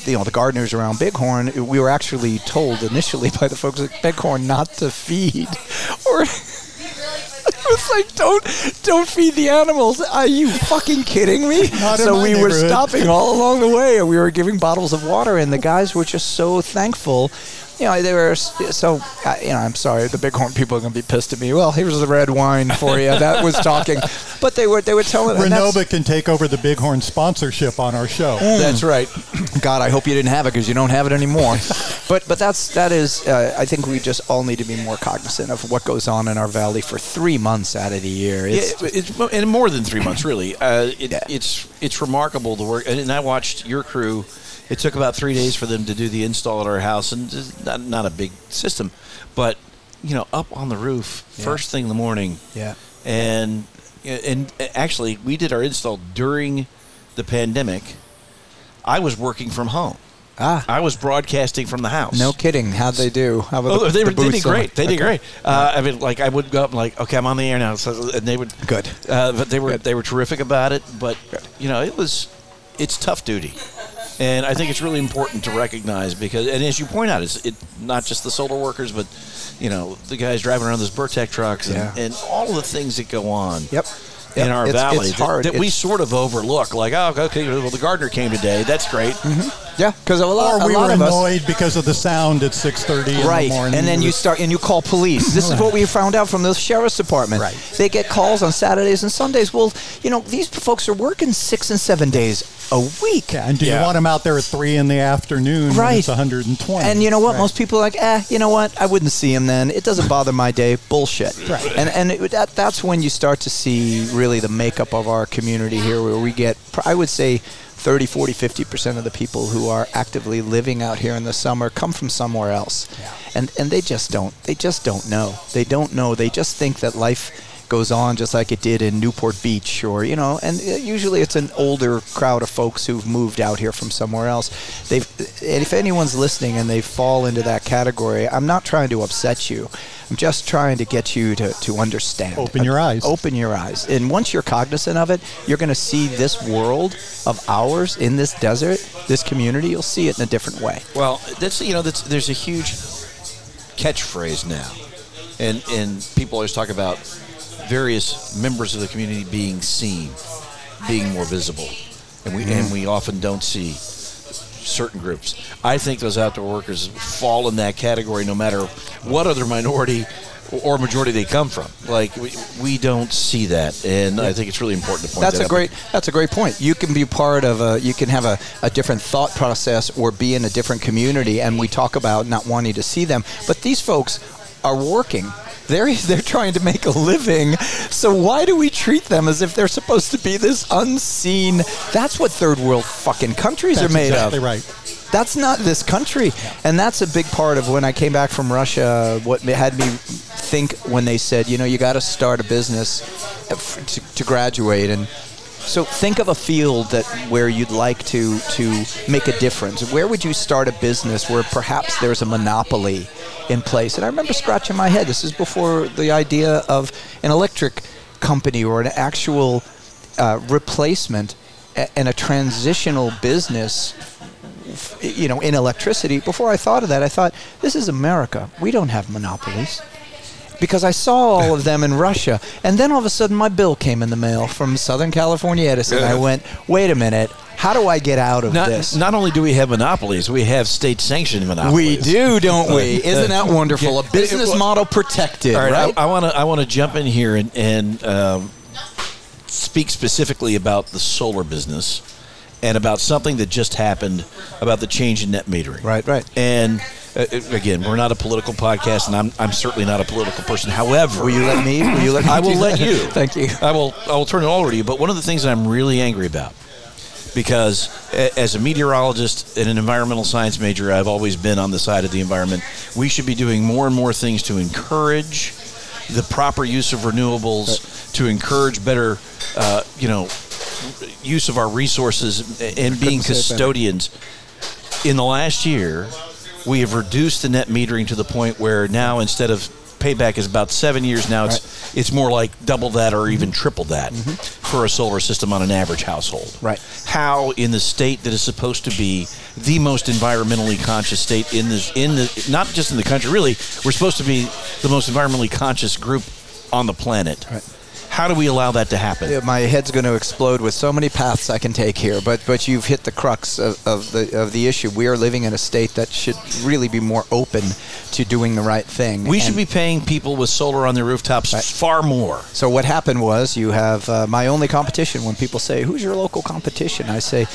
D: you know the gardeners around Bighorn, we were actually told initially *laughs* by the folks at Bighorn not to feed, *laughs* or *laughs* it was like, don't don't feed the animals. Are you fucking kidding me? So we were stopping all along the way, and we were giving bottles of water, and the guys were just so thankful. You know, they were so. Uh, you know, I'm sorry, the Bighorn people are going to be pissed at me. Well, here's the red wine for you. That was talking, *laughs* but they were they were telling. and that's-
C: Renova can take over the Bighorn sponsorship on our show.
D: that's right. *clears throat* God, I hope you didn't have it because you don't have it anymore. but but that's that is. Uh, I think we just all need to be more cognizant of what goes on in our valley for three months out of the year. It's,
B: Yeah, it's mo- and more than three months, really. Uh, it,
D: Yeah.
B: It's it's remarkable the work. And I watched your crew. It took about three days for them to do the install at our house, and it's not not a big system, but you know, up on the roof first thing in the morning,
D: yeah.
B: and and actually we did our install during the pandemic. I was working from home.
D: Ah.
B: I was broadcasting from the house.
D: No kidding. How'd they do? How about
B: Oh,
D: the,
B: they,
D: the
B: they did great. They did great. Uh, I mean, like I would go up and like, okay, I'm on the air now, so, and they would
D: Good.
B: Uh, but they were
D: Good.
B: they were terrific about it. But you know, it was it's tough duty, and I think it's really important to recognize because, and as you point out, it's it not just the solar workers, but you know, the guys driving around those Burrtec trucks and,
D: Yeah.
B: and all the things that go on.
D: Yep.
B: In
D: Yep.
B: our
D: It's-
B: valley,
D: it's
B: that-
D: hard.
B: that, we
D: It's-
B: sort of overlook, like, oh, okay, well, the gardener came today. That's great. Mm-hmm.
D: Yeah, because a lot,
C: Or we
D: a lot
C: were
D: of us.
C: annoyed because of the sound at 6:30 in
D: Right,
C: the morning.
D: and then you start and you call police. This is what we found out from the sheriff's department.
C: Right.
D: They get calls on Saturdays and Sundays. Well, you know these folks are working six and seven days a week.
C: Yeah, and do
B: Yeah.
C: you want them out there at three in the afternoon? when
D: Right.
C: it's 120.
D: And you know what?
C: Right.
D: Most people are like, eh, you know what? I wouldn't see him then. It doesn't bother my day. Bullshit.
C: Right.
D: And and it, that that's when you start to see really the makeup of our community here, where we get, I would say. 30, 40, 50% of the people who are actively living out here in the summer come from somewhere else. And and they just don't they just don't know. They don't know. They just think that life goes on just like it did in Newport Beach or you know and uh, usually it's an older crowd of folks who've moved out here from somewhere else. They've and if anyone's listening and they fall into that category I'm not trying to upset you. I'm just trying to get you to, to understand.
C: Open your eyes.
D: open your eyes. And once you're cognizant of it you're going to see this world of ours in this desert this community you'll see it in a different way.
B: Well, that's you know that's there's a huge catchphrase now, and and people always talk about various members of the community being seen, being more visible, and we and we often don't see certain groups. I think those outdoor workers fall in that category no matter what other minority or majority they come from. Like we, we don't see that, and I think it's really important to point
D: That's
B: that
D: a great. That's a great point. You can be part of a. You can have a, a different thought process or be in a different community. And we talk about not wanting to see them, but these folks are working. They're they're trying to make a living. So why do we treat them as if they're supposed to be this unseen? That's what third world fucking countries
C: That's
D: are made of.
C: exactly
D: of.
C: right.
D: That's not this country. And that's a big part of when I came back from Russia, what had me think when they said, you know, you got to start a business to, to graduate. And so think of a field that where you'd like to, to make a difference. Where would you start a business where perhaps there's a monopoly in place? And I remember scratching my head. This is before the idea of an electric company or an actual uh, replacement and a transitional business you know, in electricity. Before I thought of that, I thought, this is America. We don't have monopolies. Because I saw all of them in Russia. And then all of a sudden, my bill came in the mail from Southern California Edison. I went, wait a minute, how do I get out of
B: Not,
D: this?
B: not only do we have monopolies, we have state sanctioned monopolies.
D: we do, don't we? *laughs* Isn't that wonderful? A *laughs* business model protected,
B: All right,
D: right?
B: I want to I want to jump in here and, and um, speak specifically about the solar business and about something that just happened about the change in net metering.
D: Right, right.
B: And uh, again, we're not a political podcast, and I'm, I'm certainly not a political person. However,
D: will you let me? Will you let me?
B: I will let you. *laughs*
D: Thank you.
B: I will. I will turn it over to you. But one of the things that I'm really angry about, because a- as a meteorologist and an environmental science major, I've always been on the side of the environment. We should be doing more and more things to encourage the proper use of renewables, to encourage better, uh, you know, use of our resources and being
D: Couldn't say it better.
B: custodians. In the last year, we have reduced the net metering to the point where now instead of payback is about seven years now. It's it's more like double that or even triple that for a solar system on an average household.
D: Mm-hmm. Right.
B: how in the state that is supposed to be the most environmentally conscious state in this in the not just in the country really we're supposed to be the most environmentally conscious group on the planet how do we allow that to happen
D: Yeah, my head's going to explode with so many paths I can take here, but but you've hit the crux of, of the of the issue. We are living in a state that should really be more open to doing the right thing.
B: we should be paying people with solar on their rooftops far more
D: So what happened was you have uh, my only competition. When people say, "Who's your local competition?" I say,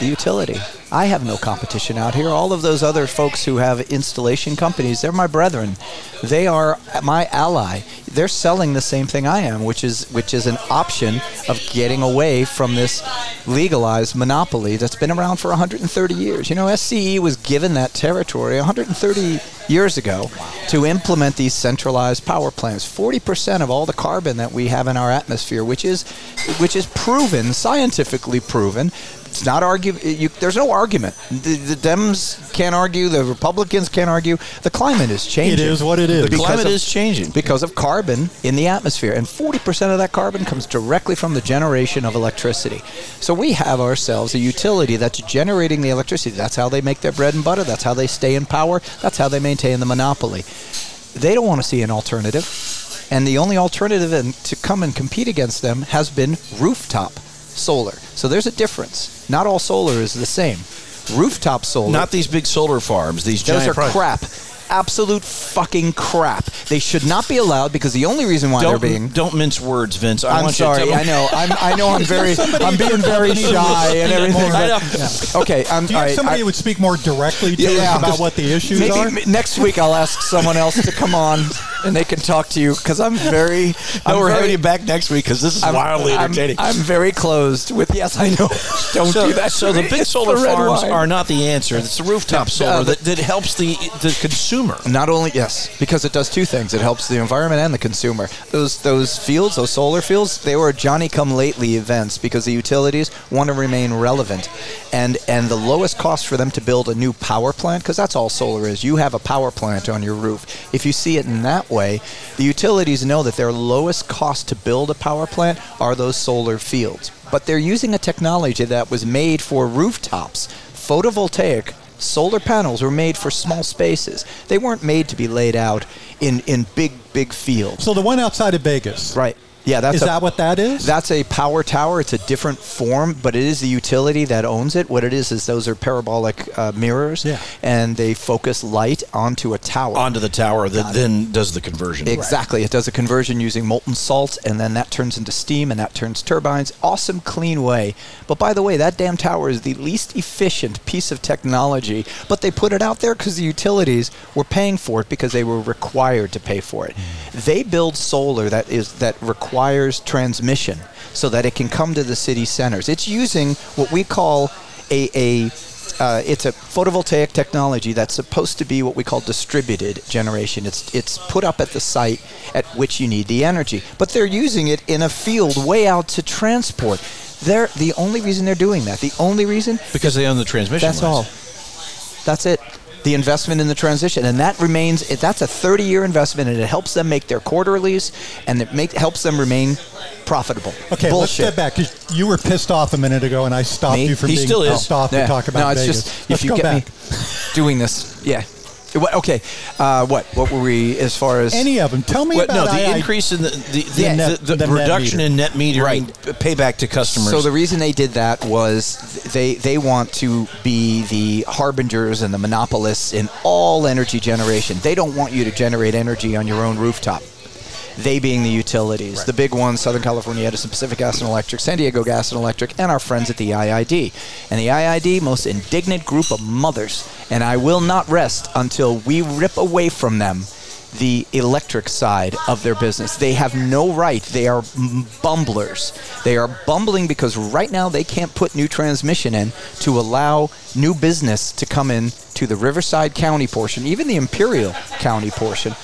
D: "The utility." I have no competition out here. All of those other folks who have installation companies, they're my brethren. They are my ally. They're selling the same thing I am, which is which is an option of getting away from this legalized monopoly that's been around for 130 years. You know, SCE was given that territory 130 years ago to implement these centralized power plants. 40% of all the carbon that we have in our atmosphere, which is which is proven, scientifically proven. It's not argue. There's no argument. The, the Dems can't argue. The Republicans can't argue. The climate is changing.
C: is what it is.
B: the climate
D: of-
B: is changing
D: because of carbon in the atmosphere. And 40% of that carbon comes directly from the generation of electricity. So we have ourselves a utility that's generating the electricity. That's how they make their bread and butter. That's how they stay in power. That's how they maintain the monopoly. They don't want to see an alternative. And the only alternative to come and compete against them has been rooftop solar. So there's a difference. Not all solar is the same. Rooftop solar.
B: not these big solar farms these
D: Those
B: giant
D: are
B: pro-
D: crap. Absolute fucking crap. They should not be allowed because the only reason why
B: don't,
D: they're being
B: don't mince words vince I
D: I'm
B: want
D: sorry.
B: you to
D: I know. *laughs* I'm, I know. I'm very. I'm being very shy and everything.
B: I know.
D: but- Okay. I'm.
C: Do you have
D: I-
C: somebody
D: I-
C: would speak more directly to
D: Yeah,
C: us about what the issues
D: maybe
C: are?
D: next week I'll ask someone else to come on *laughs* and they can talk to you because I'm very. *laughs*
B: no,
D: I'm
B: we're
D: very,
B: having you back next week because this is
D: I'm-
B: wildly
D: I'm-
B: entertaining
D: I'm, very closed with. Yes, I know. *laughs* Don't
B: so,
D: do that.
B: So the *laughs* big solar
D: the
B: farms
D: wine.
B: are not the answer. It's the rooftop solar
D: uh,
B: that, that helps the the consumer.
D: Not only yes, because it does two things. It helps the environment and the consumer. Those those fields, those solar fields, they were Johnny come lately events because the utilities want to remain relevant. And and the lowest cost for them to build a new power plant because that's all solar is. You have a power plant on your roof. If you see it in that way, the utilities know that their lowest cost to build a power plant are those solar fields. But they're using a technology that was made for rooftops, photovoltaic solar panels were made for small spaces. They weren't made to be laid out in, in big, big fields.
C: so the one outside of Vegas.
D: Right. Yeah, that's
C: Is
D: a,
C: that what that is?
D: That's a power tower. It's a different form, but it is the utility that owns it. What it is is those are parabolic uh, mirrors,
C: Yeah.
D: and they focus light onto a tower.
B: onto the tower that then does the conversion.
D: Exactly. It does a conversion using molten salt, and then that turns into steam, and that turns turbines. Awesome, clean way. But by the way, that damn tower is the least efficient piece of technology, but they put it out there because the utilities were paying for it because they were required to pay for it. They build solar that is that requires transmission so that it can come to the city centers. It's using what we call a, a uh, it's a photovoltaic technology that's supposed to be what we call distributed generation. It's it's put up at the site at which you need the energy, but they're using it in a field way out to transport. They're the only reason they're doing that. The only reason
B: because they own the transmission.
D: that's
B: lines.
D: all. That's it. The investment in the transition, and that remains. That's a 30-year investment, and it helps them make their quarterlies, and it make, helps them remain profitable.
C: Okay, let's step back because you were pissed off a minute ago, and I stopped
D: Me?
C: you from
B: He
C: being
B: still is.
C: pissed off
D: Yeah.
C: to talk about
D: no, it's
C: Vegas.
D: just
C: let's
D: if you get
C: back.
D: me doing this, yeah. What- Okay, uh, what what were we as far as
C: Any of them. Tell me
B: What,
C: about
B: no, the
C: II
B: increase in the the, the,
C: Yeah.
B: the,
C: Net-
B: the
C: the
B: reduction
C: meter.
B: in net metering
D: Right.
B: payback to customers.
D: So the reason they did that was they they want to be the harbingers and the monopolists in all energy generation. They don't want you to generate energy on your own rooftop. They being the utilities, the big ones: Southern California Edison, Pacific Gas and Electric, San Diego Gas and Electric, and our friends at the IID. And the IID, most indignant group of mothers. And I will not rest until we rip away from them the electric side of their business. They have no right. They are bumblers. They are bumbling because right now they can't put new transmission in to allow new business to come in to the Riverside County portion, even the Imperial County portion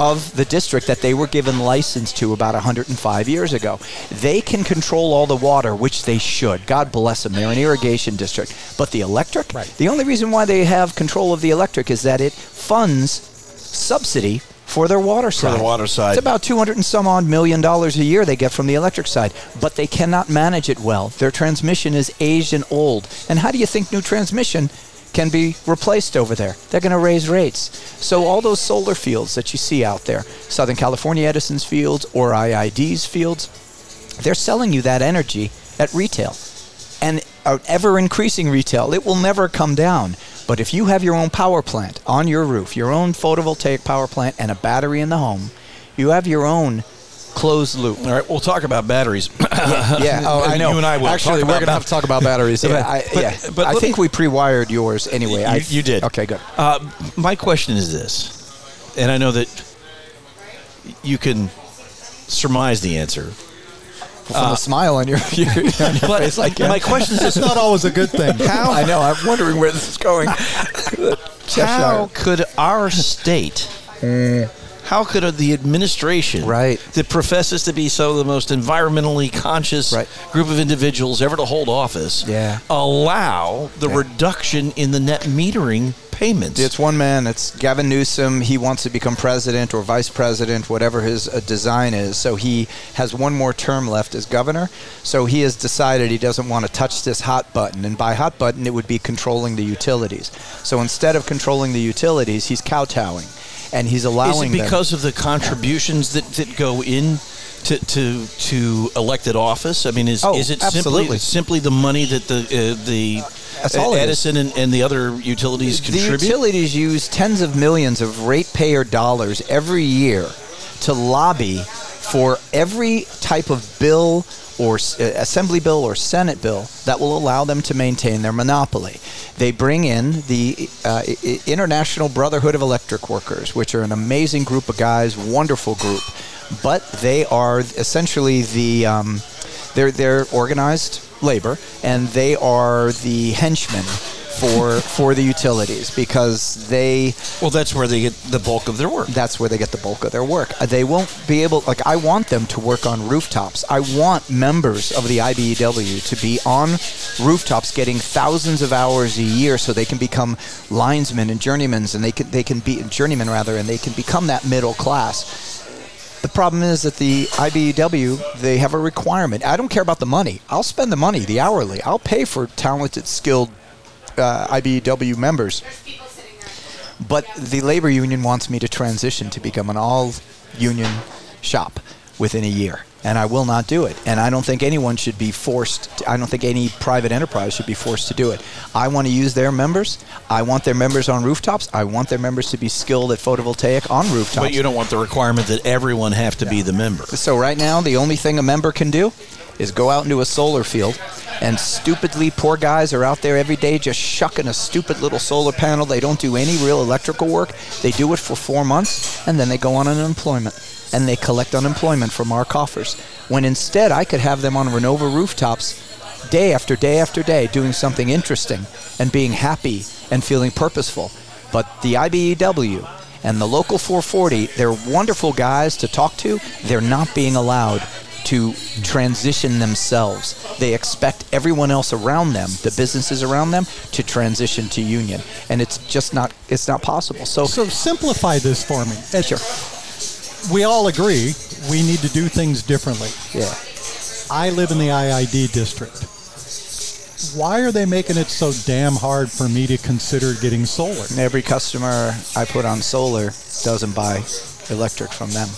D: of the district that they were given license to about 105 years ago. They can control all the water, which they should. God bless them. They're an irrigation district. But the electric, the only reason why they have control of the electric is that it funds subsidy for their water side.
B: the water side.
D: It's about 200 and some odd million dollars a year they get from the electric side, but they cannot manage it well. Their transmission is aged and old. And how do you think new transmission can be replaced over there? They're going to raise rates. So all those solar fields that you see out there, Southern California Edison's fields or IID's fields, they're selling you that energy at retail and an ever increasing retail. It will never come down. But if you have your own power plant on your roof, your own photovoltaic power plant, and a battery in the home, you have your own closed loop.
B: All right, we'll talk about batteries.
D: Yeah, *laughs* oh, I know.
B: You and I will
D: Actually,
B: talk
D: we're going to have to talk about batteries. *laughs* Yeah, I,
B: But-
D: yeah.
B: but
D: I think
B: me-
D: we pre-wired yours anyway. I,
B: You- you did.
D: Okay, good.
B: Uh, my question is this, and I know that you can surmise the answer.
D: From a smile on your, *laughs* your, on your
B: Uh, But
D: face, like
B: my question is
C: It's not always a good thing.
B: How
D: I know. I'm wondering where this is going.
B: how could our state, how could the administration,
D: Right.
B: that professes to be so the most environmentally conscious
D: Right.
B: group of individuals ever to hold office,
D: Yeah.
B: allow the
D: Yeah.
B: reduction in the net metering payments?
D: It's one man. It's Gavin Newsom. He wants to become president or vice president, whatever his uh, design is. So he has one more term left as governor. So he has decided he doesn't want to touch this hot button. And by hot button, it would be controlling the utilities. So instead of controlling the utilities, he's kowtowing, and he's allowing.
B: Is it
D: them-
B: because of the contributions that, that go in to, to to elected office? I mean, is
D: Oh,
B: is it
D: absolutely.
B: simply simply the money that the uh, the. Edison and, and the other utilities contribute?
D: The utilities use tens of millions of ratepayer dollars every year to lobby for every type of bill or uh, assembly bill or senate bill that will allow them to maintain their monopoly. They bring in the uh, International Brotherhood of Electric Workers, which are an amazing group of guys, wonderful group, but they are essentially the um, they're they're organized labor and they are the henchmen for for the utilities because they
B: well, that's where they get the bulk of their work.
D: that's where they get the bulk of their work. Uh, They won't be able like I want them to work on rooftops. I want members of the IBEW to be on rooftops getting thousands of hours a year so they can become linesmen and journeymans and they can they can be journeymen rather and they can become that middle class. The problem is that the IBEW they have a requirement. I don't care about the money. I'll spend the money, the hourly. I'll pay for talented, skilled uh, IBEW members. But the labor union wants me to transition to become an all union shop within a year. And I will not do it. And I don't think anyone should be forced, to, I don't think any private enterprise should be forced to do it. I want to use their members. I want their members on rooftops. I want their members to be skilled at photovoltaic on rooftops.
B: But you don't want the requirement that everyone have to be the member.
D: So right now, the only thing a member can do is go out into a solar field, and stupidly, poor guys are out there every day just shucking a stupid little solar panel. They don't do any real electrical work. They do it for four months, and then they go on unemployment, and they collect unemployment from our coffers. When instead, I could have them on Renova rooftops day after day after day doing something interesting and being happy and feeling purposeful. But the IBEW and the local 440, they're wonderful guys to talk to. They're not being allowed to transition themselves. They expect everyone else around them, the businesses around them, to transition to union, and it's just not it's not possible. So,
C: So simplify this for me.
D: Sure,
C: We all agree we need to do things differently.
D: yeah,
C: I live in the IID district. why are they making it so damn hard for me to consider getting solar?
D: Every customer I put on solar doesn't buy electric from them.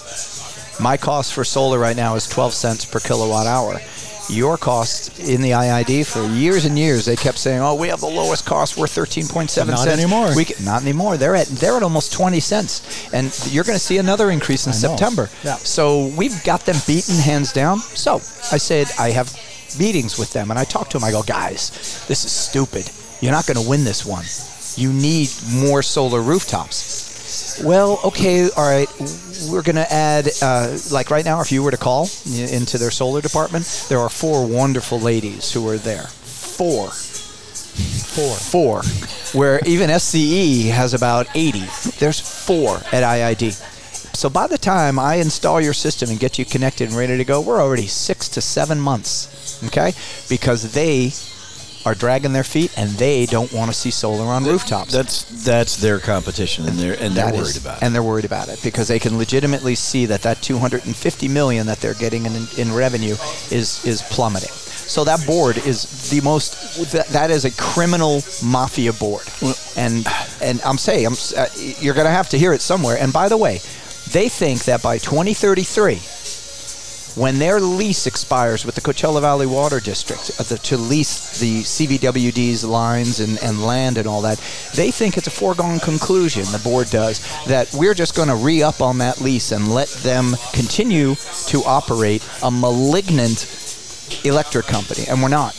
D: My cost for solar right now is 12 cents per kilowatt hour. Your cost in the IID for years and years, they kept saying, "Oh, we have the lowest cost. We're 13.7
C: Not
D: cents."
C: anymore.
D: We can, not anymore. They're at they're at almost 20 cents, and you're going to see another increase in
C: I.
D: September.
C: Yeah.
D: So we've got them beaten hands down. So I said I have meetings with them, and I talk to them. I go, "Guys, this is stupid. You're not going to win this one. You need more solar rooftops." Well, okay, all right. We're going to add, uh, like right now, if you were to call into their solar department, there are four wonderful ladies who are there. Four. Four. Four. Where even SCE has about 80. There's four at IID. So by the time I install your system and get you connected and ready to go, we're already six to seven months. Okay? Because they are dragging their feet and they don't want to see solar on rooftops.
B: That's that's their competition, and they're and they're
D: That
B: worried
D: is-
B: about it.
D: And they're worried about it because they can legitimately see that that 250 million that they're getting in, in revenue is is plummeting. So that board is the most. That, that is a criminal mafia board, and and I'm saying I'm, uh, you're going to have to hear it somewhere. And by the way, they think that by 2033 when their lease expires with the Coachella Valley Water District uh, the, to lease the CVWD's lines and, and land and all that, they think it's a foregone conclusion, the board does, that we're just going to re up on that lease and let them continue to operate a malignant electric company. And we're not.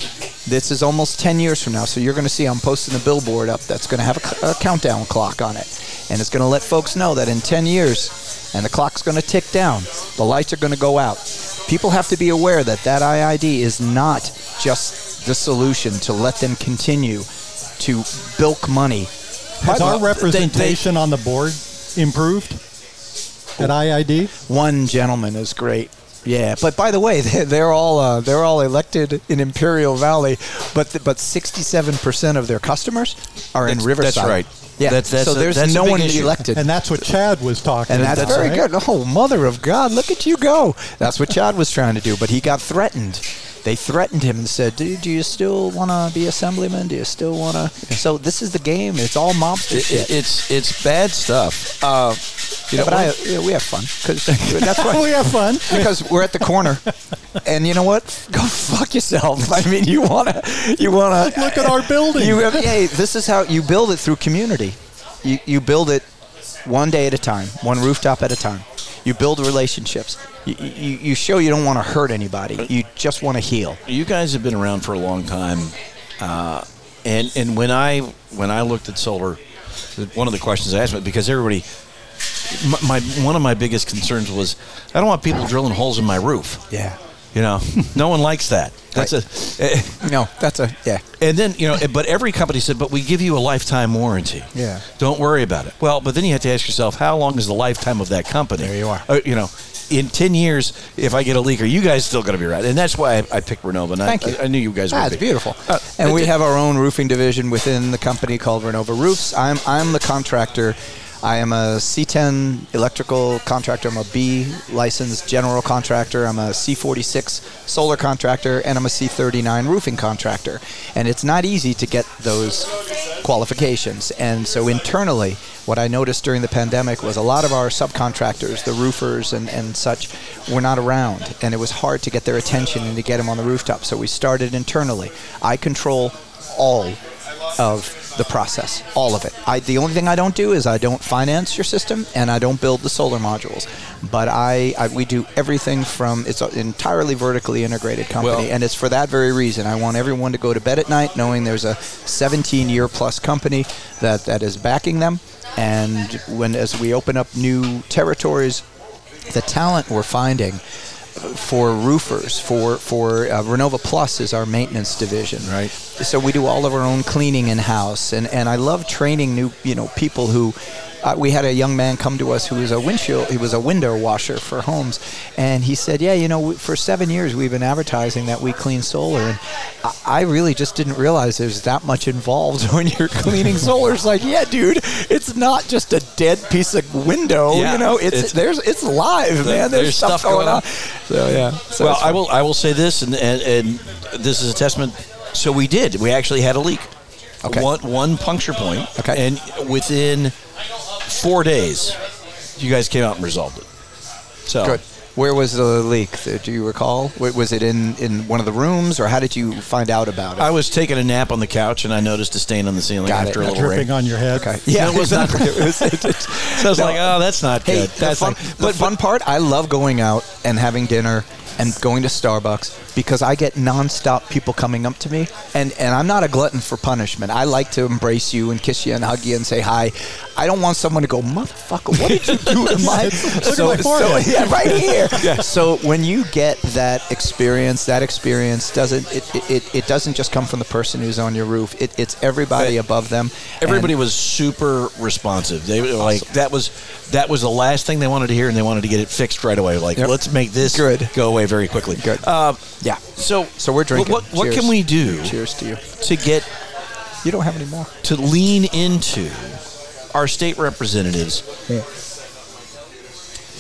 D: This is almost 10 years from now, so you're going to see I'm posting a billboard up that's going to have a countdown clock on it. And it's going to let folks know that in 10 years, and the clock's going to tick down, the lights are going to go out. People have to be aware that that IID is not just the solution to let them continue to bilk money.
C: Has
B: Well,
C: our
B: they-
C: representation on the board improved at IID?
D: One gentleman is great. Yeah, but by the way, *laughs* they're, they're all uh, they're all elected in Imperial Valley, but th- but 67 percent of their customers are in Riverside.
B: that's right.
D: Yeah,
B: That's- that's
D: so there's
B: that's a
D: no one
B: issue.
D: elected.
C: And that's what Chad was talking
D: And
C: about.
D: that's very
C: right?
D: good. Oh, mother of God, look at you go. That's what Chad was trying to do, but he got threatened. They threatened him and said, "Dude, do you still want to be assemblyman? Do you still want to?" So this is the game. It's all mobster
B: It-
D: shit.
B: it's it's bad stuff. Uh, you know,
D: but I, yeah, we have fun because *laughs* that's why *laughs*
C: we have fun. *laughs*
D: because we're at the corner, and you know what? Go fuck yourself. I mean, you wanna, you wanna
C: Look at our building.
D: You, hey, this is how you build it through community. You you build it one day at a time, one rooftop at a time. You build relationships. You, you, you show you don't want to hurt anybody. You just want to heal.
B: you guys have been around for a long time, uh, and and when I when I looked at solar, one of the questions I asked because everybody, my, my one of my biggest concerns was I don't want people drilling holes in my roof.
D: Yeah.
B: You know, *laughs* no one likes that. That's a. eh,
D: No, that's a yeah.
B: And then you know, but every company said, "But we give you a lifetime warranty.
D: Yeah.
B: don't worry about it." Well, but then you have to ask yourself, how long is the lifetime of that company?
D: There you are.
B: Uh, you know, in ten years, if I get a leak, are you guys still going to be right? And that's why I, I picked Renova. And I-
D: Thank you.
B: I, I knew you guys would.
D: Ah,
B: be.
D: beautiful.
B: Uh,
D: and we
B: it-
D: have our own roofing division within the company called Renova Roofs. I'm I'm the contractor. I am a C10 electrical contractor. I'm a B licensed general contractor. I'm a C46 solar contractor, and I'm a C39 roofing contractor. And it's not easy to get those qualifications. And so internally, what I noticed during the pandemic was a lot of our subcontractors, the roofers and, and such, were not around. And it was hard to get their attention and to get them on the rooftop. So we started internally. I control all of the process, all of it. I, the only thing I don't do is I don't finance your system and I don't build the solar modules. But I, I we do everything from it's an entirely vertically integrated company,
B: Well-
D: and it's for that very reason. I want everyone to go to bed at night knowing there's a 17 year plus company that, that is backing them. And when as we open up new territories, the talent we're finding for roofers, for for uh, Renova Plus is our maintenance division.
B: Right.
D: So we do all of our own cleaning in house, and and I love training new you know people who. Uh, we had a young man come to us who was a windshield, he was a window washer for homes, and he said, "Yeah, you know, for seven years we've been advertising that we clean solar, and I, I really just didn't realize there's that much involved *laughs* when you're cleaning solar." It's like, yeah, dude, it's not just a dead piece of window,
B: Yeah,
D: you know, it's,
B: it's-
D: there's it's live, man. There's,
B: there's
D: stuff,
B: stuff
D: going
B: going
D: on.
B: on.
D: So yeah. So
B: well, I will. I will say this, and, and and this is a testament So we did. We actually had a leak.
D: Okay.
B: One one puncture point.
D: Okay.
B: And within four days, you guys came out and resolved it. So
D: Good. Where was the leak? Do you recall? Was it in, in one of the rooms, or how did you find out about it?
B: I was taking a nap on the couch and I noticed a stain on the ceiling
D: Got it.
B: after a little
C: dripping
B: rain.
C: on your head.
D: okay.
B: No, *laughs* it was not.
D: exactly. *laughs* It was- *laughs*
B: So I was like, oh, that's not
D: Hey,
B: good.
D: the
B: That's
D: fun,
B: like,
D: the fun part, I love going out and having dinner and going to Starbucks because I get nonstop people coming up to me, and, and I'm not a glutton for punishment. I like to embrace you and kiss you and hug you and say hi. I don't want someone to go, motherfucker, what did you do to *laughs* my?
C: My forehead.
D: yeah, right here. *laughs* Yeah. So when you get that experience, that experience doesn't it, it, it doesn't just come from the person who's on your roof. It, it's everybody above them.
B: Everybody
D: And-
B: was super responsive. They were like that was that was the last thing they wanted to hear, and they wanted to get it fixed right away. Like,
D: Yep.
B: let's make this
D: Good.
B: go away very quickly.
D: Good.
B: Uh,
D: yeah.
B: so,
D: So we're drinking.
B: What, what can we do
D: Cheers to you.
B: to get
D: You don't have any more.
B: to lean into our state representatives?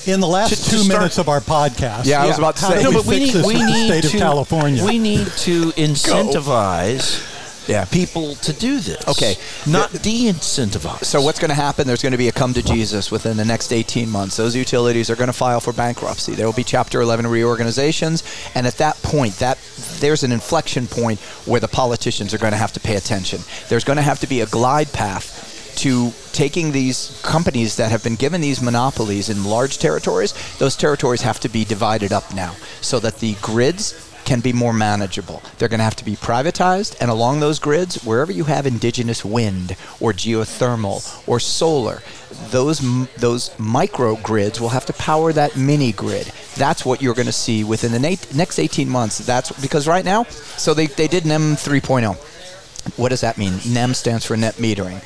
C: In the last
B: To- to
C: two
B: start-
C: minutes of our podcast,
D: Yeah, I was about to
C: how
D: say. No,
C: we
B: but we
C: fix
B: need
C: this
B: we
C: with the
B: need
C: state
B: to
C: of California?
B: we need to *laughs* incentivize
D: Yeah.
B: people to do this.
D: Okay.
B: not de-incentivize.
D: So what's going to happen? There's going to be a come to Jesus within the next 18 months. Those utilities are going to file for bankruptcy. There will be Chapter 11 reorganizations, and at that point, that there's an inflection point where the politicians are going to have to pay attention. There's going to have to be a glide path to taking these companies that have been given these monopolies in large territories. Those territories have to be divided up now, so that the grids can be more manageable. They're going to have to be privatized, and along those grids, wherever you have indigenous wind or geothermal or solar, those those micro grids will have to power that mini grid. That's what you're going to see within the na- next 18 months. That's because right now, so they, they did NEM 3.0. What does that mean? NEM stands for net metering.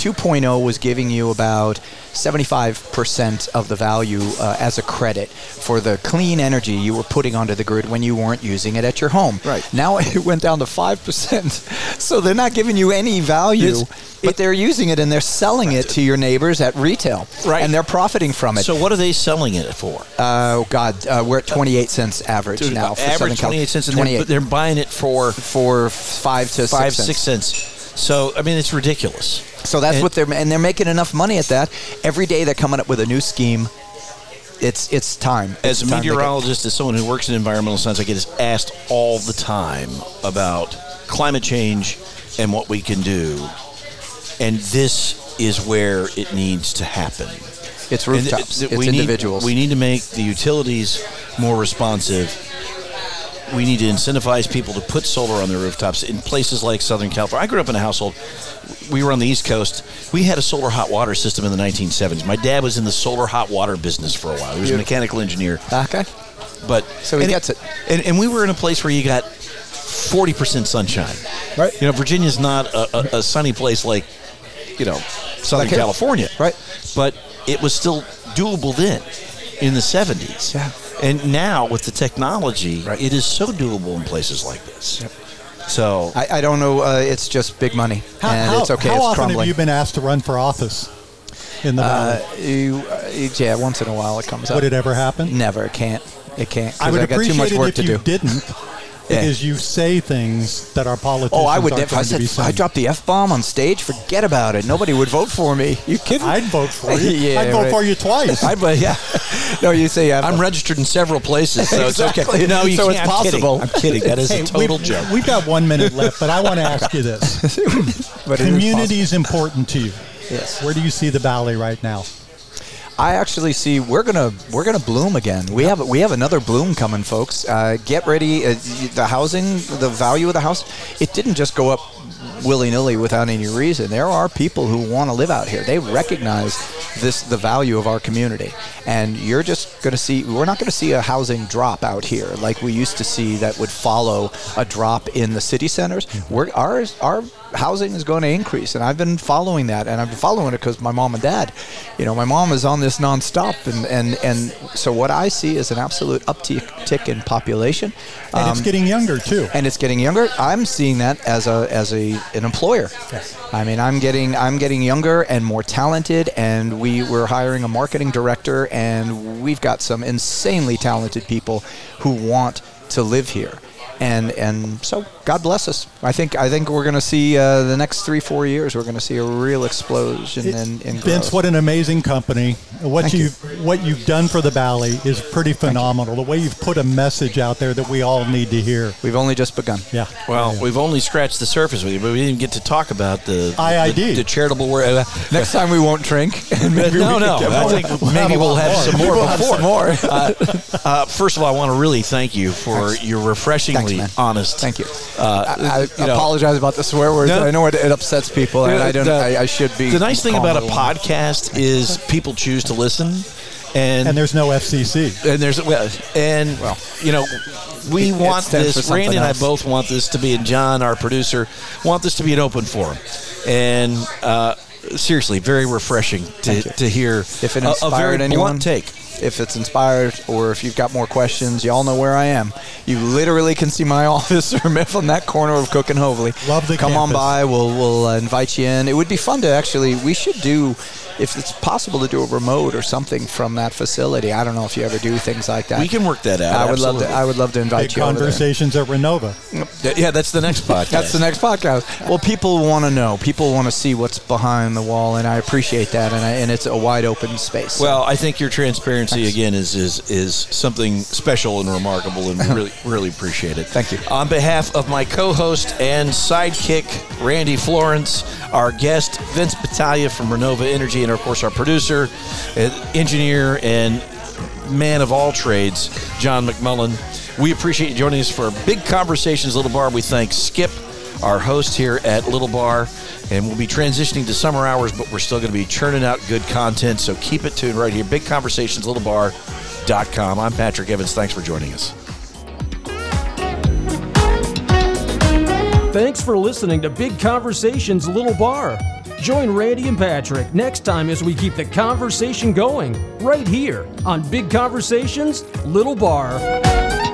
D: 2.0 was giving you about 75% of the value uh, as a credit for the clean energy you were putting onto the grid when you weren't using it at your home.
B: Right.
D: Now *laughs* it went down to 5%. *laughs* So they're not giving you any value,
B: It's-
D: but they're using it and they're selling it to your neighbors at retail.
B: Right.
D: And they're profiting from it.
B: So what are they selling it for?
D: uh, oh, God, uh, we're at 28 cents average now. For Southern
B: average
D: Cal-
B: 28 cents, and they're,
D: 28
B: but they're buying it for
D: for five to
B: five,
D: six
B: six
D: cents.
B: So I mean, it's ridiculous.
D: So that's
B: And-
D: what they're and they're making enough money at that. Every day they're coming up with a new scheme. It's it's time.
B: As a
D: time
B: meteorologist, as someone who works in environmental science, I get asked all the time about climate change and what we can do. And this is where it needs to happen.
D: it's rooftops.
B: th-
D: it's
B: we
D: individuals.
B: Need, we need to make the utilities more responsive. We need to incentivize people to put solar on their rooftops in places like Southern California. I grew up in a household. We were on the East Coast. We had a solar hot water system in the 1970s. My dad was in the solar hot water business for a while. He was a mechanical engineer.
D: okay.
B: But
D: So he
B: and
D: gets it.
B: And, and we were in a place where you got 40% sunshine.
D: Right.
B: You know, Virginia's not a, a, a sunny place like, you know, Southern
D: Like.
B: California.
D: Right.
B: But it was still doable then in the 70s.
D: Yeah.
B: And now with the technology,
D: Right.
B: it is so doable in places like this. So
D: I, I don't know. Uh, it's just big money,
C: How,
D: and
C: how-
D: it's okay.
C: how
D: it's
C: often
D: crumbling.
C: have you been asked to run for office in the
D: uh, you, uh, yeah, once in a while it comes up.
C: Would it ever happen?
D: Never. It can't. It can't.
C: I would
D: got too
C: appreciate
D: much
C: it
D: work
C: if
D: to
C: you
D: do.
C: didn't, *laughs* because you say things that our politicians
D: Oh, I would.
C: aren't
D: If I
C: going to be
D: said I dropped the f bomb on stage, forget about it. Nobody would vote for me. You kidding?
C: I'd vote for you. *laughs*
D: Yeah,
C: I'd vote
D: right.
C: for you twice.
B: I, but yeah, *laughs*
D: no, you say
B: I'm, registered in several places, so it's
D: Exactly.
B: okay. No, you
D: So
B: can't.
D: it's
B: I'm kidding.
D: possible.
B: I'm kidding. That is
C: Hey,
B: a total
C: we've,
B: joke.
C: We've got one minute left, but I want to ask you this: *laughs*
D: but it is
C: community is important to you.
D: Yes.
C: Where do you see the valley right now?
D: I actually see we're gonna we're gonna bloom again. We have we have another bloom coming, folks. Uh, get ready. Uh, the housing, the value of the house, it didn't just go up willy nilly without any reason. There are people who want to live out here. They recognize this the value of our community, and you're just gonna see. We're not gonna see a housing drop out here like we used to see that would follow a drop in the city centers. We're ours our housing is going to increase, and I've been following that, and I've been following it because my mom and dad, you know, my mom is on this nonstop, and and and so what I see is an absolute uptick in population,
C: And it's
D: Um,
C: getting younger too.
D: and it's getting younger. I'm seeing that as a as a an employer. Yes. I mean, I'm getting I'm getting younger and more talented, and we we're hiring a marketing director, and we've got some insanely talented people who want to live here. And and so God bless us. I think I think we're going to see uh, the next three four years. We're going to see a real explosion in, in
C: Vince,
D: growth.
C: what an amazing company! What
D: Thank
C: you
D: you.
C: what you've done for the Valley is pretty phenomenal. The way you've put a message out there that we all need to hear.
D: We've only just begun.
C: Yeah.
B: Well,
C: Yeah.
B: we've only scratched the surface with you, but we didn't get to talk about the
C: IID.
B: the, the charitable work. Uh,
D: Next time we won't drink. *laughs* And maybe
B: no,
D: we
B: no.
D: can get
B: I
D: more.
B: think
C: We'll
B: maybe
C: have
B: we'll have
C: more.
B: some more
D: We'll have
B: before.
D: some more. *laughs*
B: Uh, first of all, I want to really thank you for
D: Thanks.
B: your refreshingly
D: Thanks,
B: honest. honest.
D: Thank you.
B: Uh,
D: I, I
B: you know,
D: apologize about the swear words.
B: No.
D: I know it, it upsets people, and
B: Yeah,
D: I don't.
B: the-
D: I, I should be.
B: The nice thing about a
D: little.
B: podcast is people choose to listen, and
C: And there's no FCC.
B: and there's well, and
D: Well,
B: you know we
D: it- it
B: want
D: stands
B: this.
D: for
B: Randy and I
D: else.
B: both want this to be, and John, our producer, want this to be an open forum, and. Uh, Seriously, very refreshing to, to hear
D: If it
B: a- a,
D: inspired
B: very
D: anyone,
B: blunt take.
D: If it's inspired, or if you've got more questions, y'all know where I am. You literally can see my *laughs* office from that corner of Cook and Hovley.
C: Love the
D: Come on by. We'll we'll uh, invite you in. It would be fun to actually. We should do, if it's possible, to do a remote or something from that facility. I don't know if you ever do things like that.
B: We can work that out.
D: I would love to. I would love to invite
C: Big
D: you over there.
C: conversations at Renova.
B: Yeah, that's the next podcast.
D: That's the next podcast. Well, people want to know. People want to see what's behind the wall, and I appreciate that. And, I, and it's a wide open space.
B: Well, I think your transparency again is is is something special and remarkable, and we *laughs* really really appreciate it.
D: Thank you.
B: On behalf of my co-host and sidekick Randy Florence, our guest Vince Battaglia from Renova Energy, and of course our producer, uh, engineer, and man of all trades, John McMullen. We appreciate you joining us for Big Conversations Little Bar. We thank Skip, our host here at Little Bar, and we'll be transitioning to summer hours, but we're still going to be churning out good content. So keep it tuned right here. Big Conversations Little Bar.com. I'm Patrick Evans. Thanks for joining us.
A: Thanks for listening to Big Conversations Little Bar. Join Randy and Patrick next time as we keep the conversation going right here on Big Conversations Little Bar.